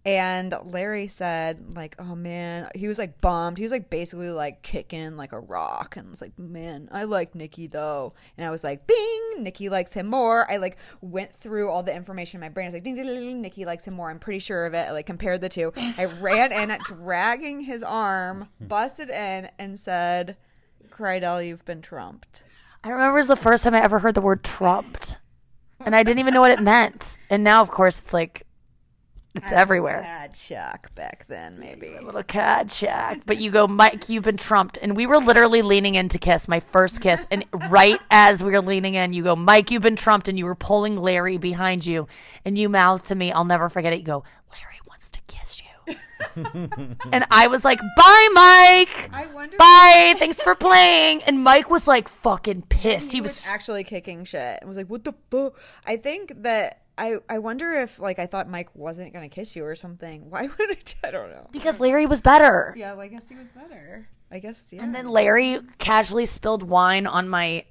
And Larry said, like, oh man, he was like bummed. He was like basically like kicking like a rock and was like, man, I like Nikki though. And I was like, bing, Nikki likes him more. I like went through all the information in my brain. I was like, ding, ding, ding, ding, Nikki likes him more. I'm pretty sure of it. I like compared the two. I ran in, [LAUGHS] dragging his arm, [LAUGHS] busted in, and said, Crydell, you've been trumped. I remember it was the first time I ever heard the word trumped, and I didn't even know what it meant. And now, of course, it's like It's everywhere. Cad shock back then, maybe. A little cad shack. But you go, Mike, you've been trumped. And we were literally leaning in to kiss, my first kiss. And right as we were leaning in, you go, Mike, you've been trumped. And you were pulling Larry behind you. And you mouthed to me, I'll never forget it. You go, Larry wants to kiss you. And I was like, bye, Mike. I wonder. Bye. Thanks for playing. And Mike was like fucking pissed. He He was was actually kicking shit and was like, "What the fuck?" I think that I I wonder if like I thought Mike wasn't gonna kiss you or something. Why [LAUGHS] would I? I don't know. because Larry was better. Yeah, well, I guess he was better. I guess yeah. And then Larry casually spilled wine on my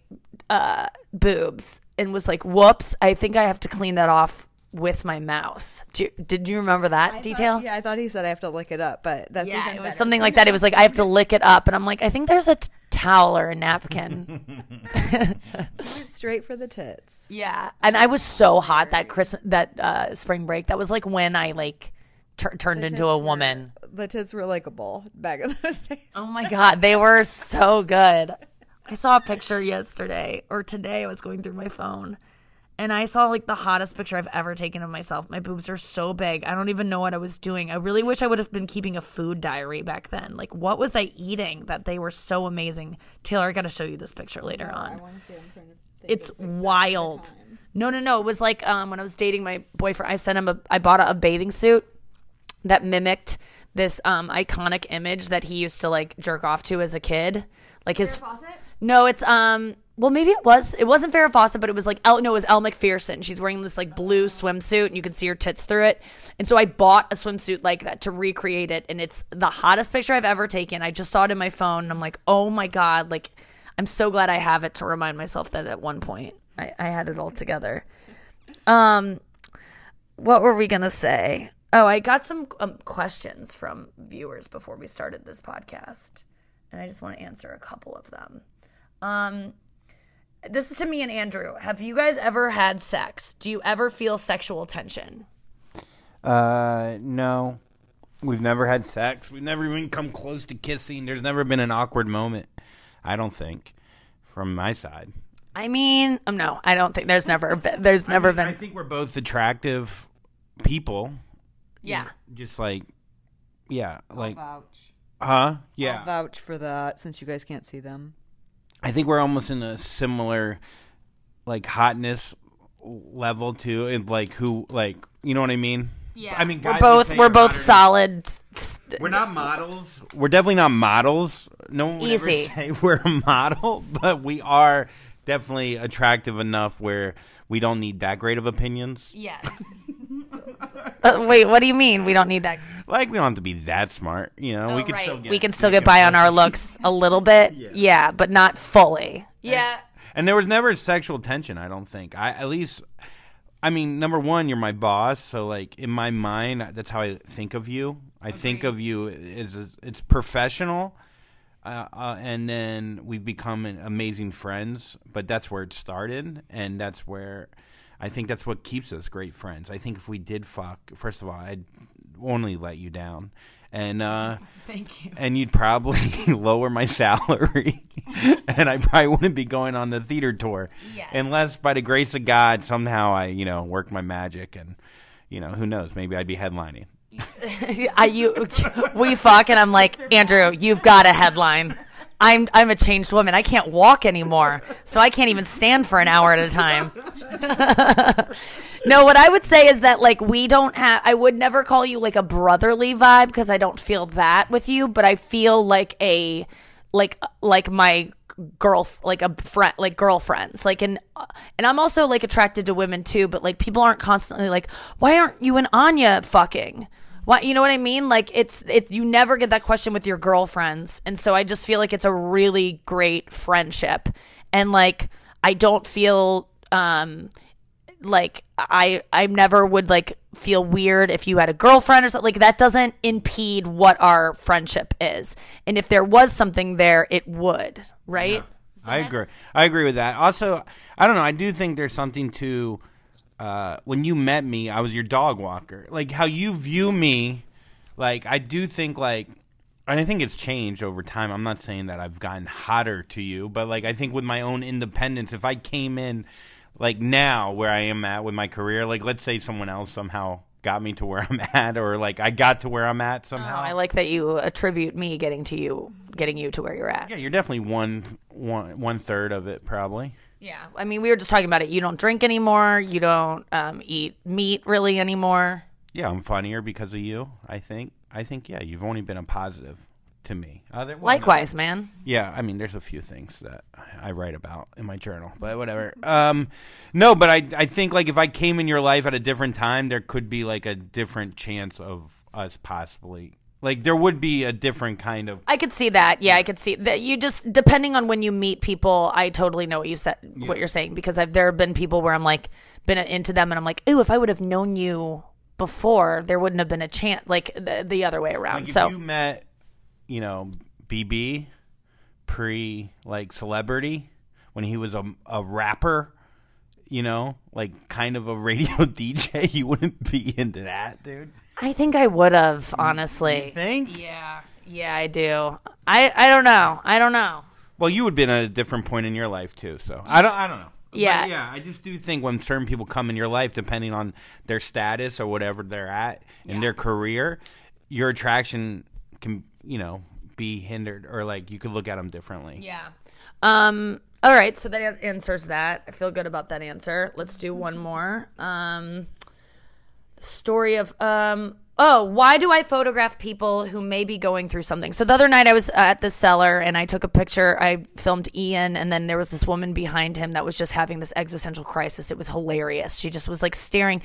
uh, boobs and was like, "Whoops! I think I have to clean that off with my mouth." Do did you remember that I detail? Thought, yeah, I thought he said I have to lick it up, but that's Yeah, even it was better. something like that. It was like I have to lick it up, and I'm like, I think there's a t- towel or a napkin. [LAUGHS] [LAUGHS] Went straight for the tits. yeah, and I was so hot that Christmas, that uh, spring break. That was like when I like tur- turned into tits a were- woman. the tits were likable back in those [LAUGHS] days. Oh my god, they were so good. I saw a picture yesterday or today. I was going through my phone, and I saw like the hottest picture I've ever taken of myself. My boobs are so big. I don't even know what I was doing. I really wish I would have been keeping a food diary back then. Like, what was I eating that they were so amazing? Taylor, I got to show you this picture later on. It's wild. No, no, no. It was like um, when I was dating my boyfriend. I sent him a. I bought a, a bathing suit that mimicked this um, iconic image that he used to like jerk off to as a kid. Like his. faucet. No, it's um. Well, maybe it was. It wasn't Farrah Fawcett, but it was like El. No, it was Elle Macpherson. She's wearing this like blue swimsuit, and you can see her tits through it. And so I bought a swimsuit like that to recreate it, and it's the hottest picture I've ever taken. I just saw it in my phone, and I'm like, oh my god! Like, I'm so glad I have it to remind myself that at one point I, I had it all together. Um, what were we gonna say? Oh, I got some um, questions from viewers before we started this podcast, and I just want to answer a couple of them. Um, this is to me and Andrew. Have you guys ever had sex? Do you ever feel sexual tension? Uh, no. We've never had sex. We've never even come close to kissing. There's never been an awkward moment. I don't think, from my side. I mean, um, no, I don't think there's never been, there's never I mean, been. I think we're both attractive people. yeah. Just like, yeah, like, vouch. huh? Yeah. I'll vouch for that since you guys can't see them. I think we're almost in a similar, like, hotness level too. And like, who, like, you know what I mean? Yeah. I mean, we're both we're you're both hotter than- solid. We're not models. We're definitely not models. No one would Easy. ever say [LAUGHS] we're a model, but we are definitely attractive enough where we don't need that great of opinions. Yes. [LAUGHS] uh, wait, what do you mean? We don't need that. Like we don't have to be that smart, you know. we Oh, can right. still get we can still get by on our looks [LAUGHS] a little bit. Yeah, but not fully. Yeah. And there was never sexual tension. I don't think. I at least. I mean, number one, you're my boss, so like in my mind, that's how I think of you. I think of you as it's professional, uh, uh, and then we've become an amazing friends. But that's where it started, and that's where I think that's what keeps us great friends. I think if we did fuck, first of all, I'd only let you down, and uh, [LAUGHS] Thank you. and you'd probably [LAUGHS] lower my salary, [LAUGHS] and I probably wouldn't be going on the theater tour, Yes. unless by the grace of God somehow I, you know, work my magic, and you know, who knows, maybe I'd be headlining. I you we fuck and I'm like Andrew, you've got a headline. I'm I'm a changed woman. I can't walk anymore, so I can't even stand for an hour at a time. [LAUGHS] no, what I would say is that like we don't have. I would never call you like a brotherly vibe because I don't feel that with you, but I feel like a like like my girl like a friend like girlfriends like and and I'm also like attracted to women too but like people aren't constantly like why aren't you and Anya fucking what you know what I mean like it's it's you never get that question with your girlfriends and so I just feel like it's a really great friendship and like I don't feel um like I I never would like feel weird if you had a girlfriend or something like that doesn't impede what our friendship is. And if there was something there, it would, right? I agree. I agree with that. Also, I don't know. I do think there's something to uh, when you met me. I was your dog walker. Like how you view me. Like I do think like, and I think it's changed over time. I'm not saying that I've gotten hotter to you, but like I think with my own independence, if I came in like now where I am at with my career, like let's say someone else somehow got me to where I'm [LAUGHS] at, or like I got to where I'm at somehow. Oh, I like that you attribute me getting to you, getting you to where you're at. yeah, you're definitely one one one third of it, probably. Yeah, I mean, we were just talking about it. You don't drink anymore. You don't um, eat meat really anymore. Yeah, I'm funnier because of you. I think. I think. Yeah, you've only been a positive to me. Other, well, Likewise, man. Yeah, I mean, there's a few things that I write about in my journal, but whatever. Um, no, but I I think like if I came in your life at a different time, there could be like a different chance of us possibly like there would be a different kind of I could see that. Yeah, I could see that. You just depending on when you meet people, I totally know what you said, what you're saying because I've there have been people where I'm like been into them and I'm like, ooh, if I would have known you before, there wouldn't have been a chance. Like the, the other way around. like if so you met, you know, BB pre like celebrity when he was a a rapper. You know, like kind of a radio [LAUGHS] DJ, you wouldn't be into that, dude. I think I would have honestly. You think? Yeah, yeah, I do. I I don't know. I don't know. Well, you would have been at a different point in your life too. So I don't. I don't know. But Yeah. yeah. I just do think when certain people come in your life, depending on their status or whatever they're at in their career, your attraction can, you know, be hindered or like you could look at them differently. Yeah. Um. All right. So that answers that. I feel good about that answer. Let's do one more. Um. Story of um. Oh, why do I photograph people who may be going through something? So the other night I was at the cellar and I took a picture. I filmed Ian, and then there was this woman behind him that was just having this existential crisis. It was hilarious. She just was like staring.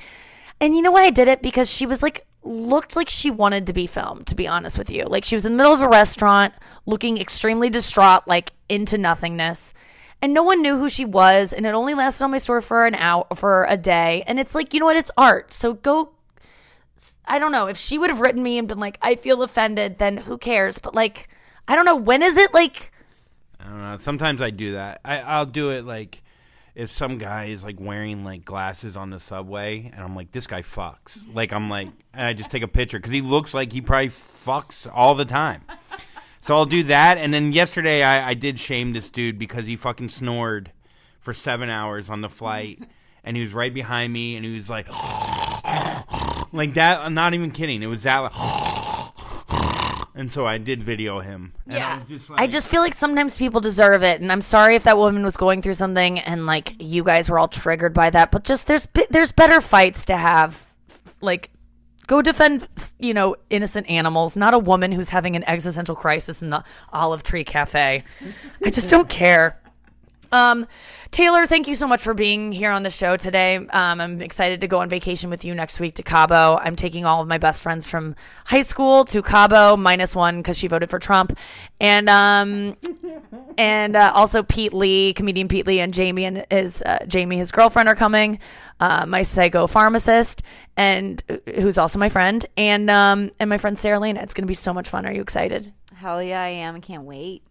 And you know why I did it? Because she was like, looked like she wanted to be filmed, to be honest with you. Like she was in the middle of a restaurant, looking extremely distraught, like into nothingness. And no one knew who she was, and it only lasted on my store for an hour, for a day. And it's like, you know what? It's art. So go. I don't know. If she would have written me and been like, I feel offended, then who cares? But like, I don't know. When is it like, I don't know. Sometimes I do that. I, I'll do it like if some guy is like wearing like glasses on the subway, and I'm like, this guy fucks. Like I'm like, and I just take a picture because he looks like he probably fucks all the time. So I'll do that. And then yesterday I, I did shame this dude because he fucking snored for seven hours on the flight, [LAUGHS] and he was right behind me, and he was like, [LAUGHS] like that. I'm not even kidding. It was that. Like, [LAUGHS] and so I did video him. And I Yeah. was just I just feel like sometimes people deserve it, and I'm sorry if that woman was going through something, and like you guys were all triggered by that. But just there's there's better fights to have, like go defend you know innocent animals, not a woman who's having an existential crisis in the Olive Tree Cafe. I just don't care. Um, Taylor, thank you so much for being here on the show today. Um, I'm excited to go on vacation with you next week to Cabo. I'm taking all of my best friends from high school to Cabo, minus one because she voted for Trump, and um, [LAUGHS] and uh, also Pete Lee, comedian Pete Lee, and Jamie and his uh, Jamie, his girlfriend, are coming. Uh, my psycho pharmacist, and uh, who's also my friend, and um, and my friend Sarah Lena. It's going to be so much fun. Are you excited? Hell yeah, I am. I can't wait.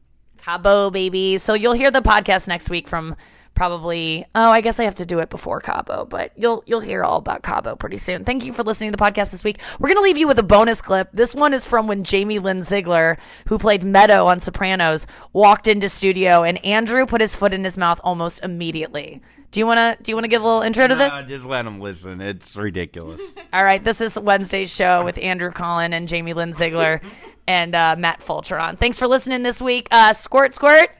Cabo, baby. So you'll hear the podcast next week from probably oh, I guess I have to do it before Cabo, but you'll you'll hear all about Cabo pretty soon. Thank you for listening to the podcast this week. We're gonna leave you with a bonus clip. This one is from when Jamie Lynn Sigler, who played Meadow on Sopranos, walked into studio and Andrew put his foot in his mouth almost immediately. Do you wanna do you wanna give a little intro to this? Nah, just let them listen. It's ridiculous. [LAUGHS] All right, this is Wednesday's show with Andrew Collin and Jamie Lynn Sigler [LAUGHS] and uh, Matt Fulchiron. Thanks for listening this week. Uh, squirt, squirt.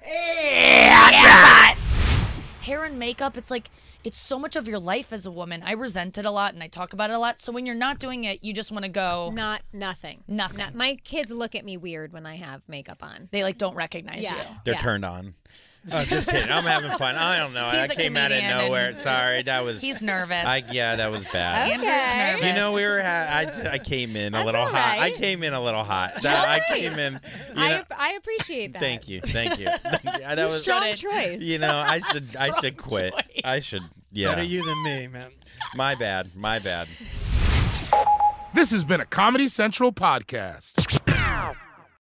Hair and makeup, it's like it's so much of your life as a woman. I resent it a lot and I talk about it a lot. So when you're not doing it, you just want to go. Not nothing. Nothing. Not- my kids look at me weird when I have makeup on. They like don't recognize Yeah. you. They're Yeah. turned on. Oh, just kidding. I'm having fun. I don't know. He's I a came out of nowhere. and Sorry, that was. He's nervous. I, yeah, that was bad. Andrew's nervous. You know, we were. Ha- I, I came in a That's little all hot. I came in a little hot. [LAUGHS] That- I came in. You I, know, ap- I appreciate that. thank you. Thank you. [LAUGHS] Thank you. That was. Strong choice. You know, I should. I should quit. I should. Yeah. Better you than me, man. My bad. My bad. This has been a Comedy Central podcast.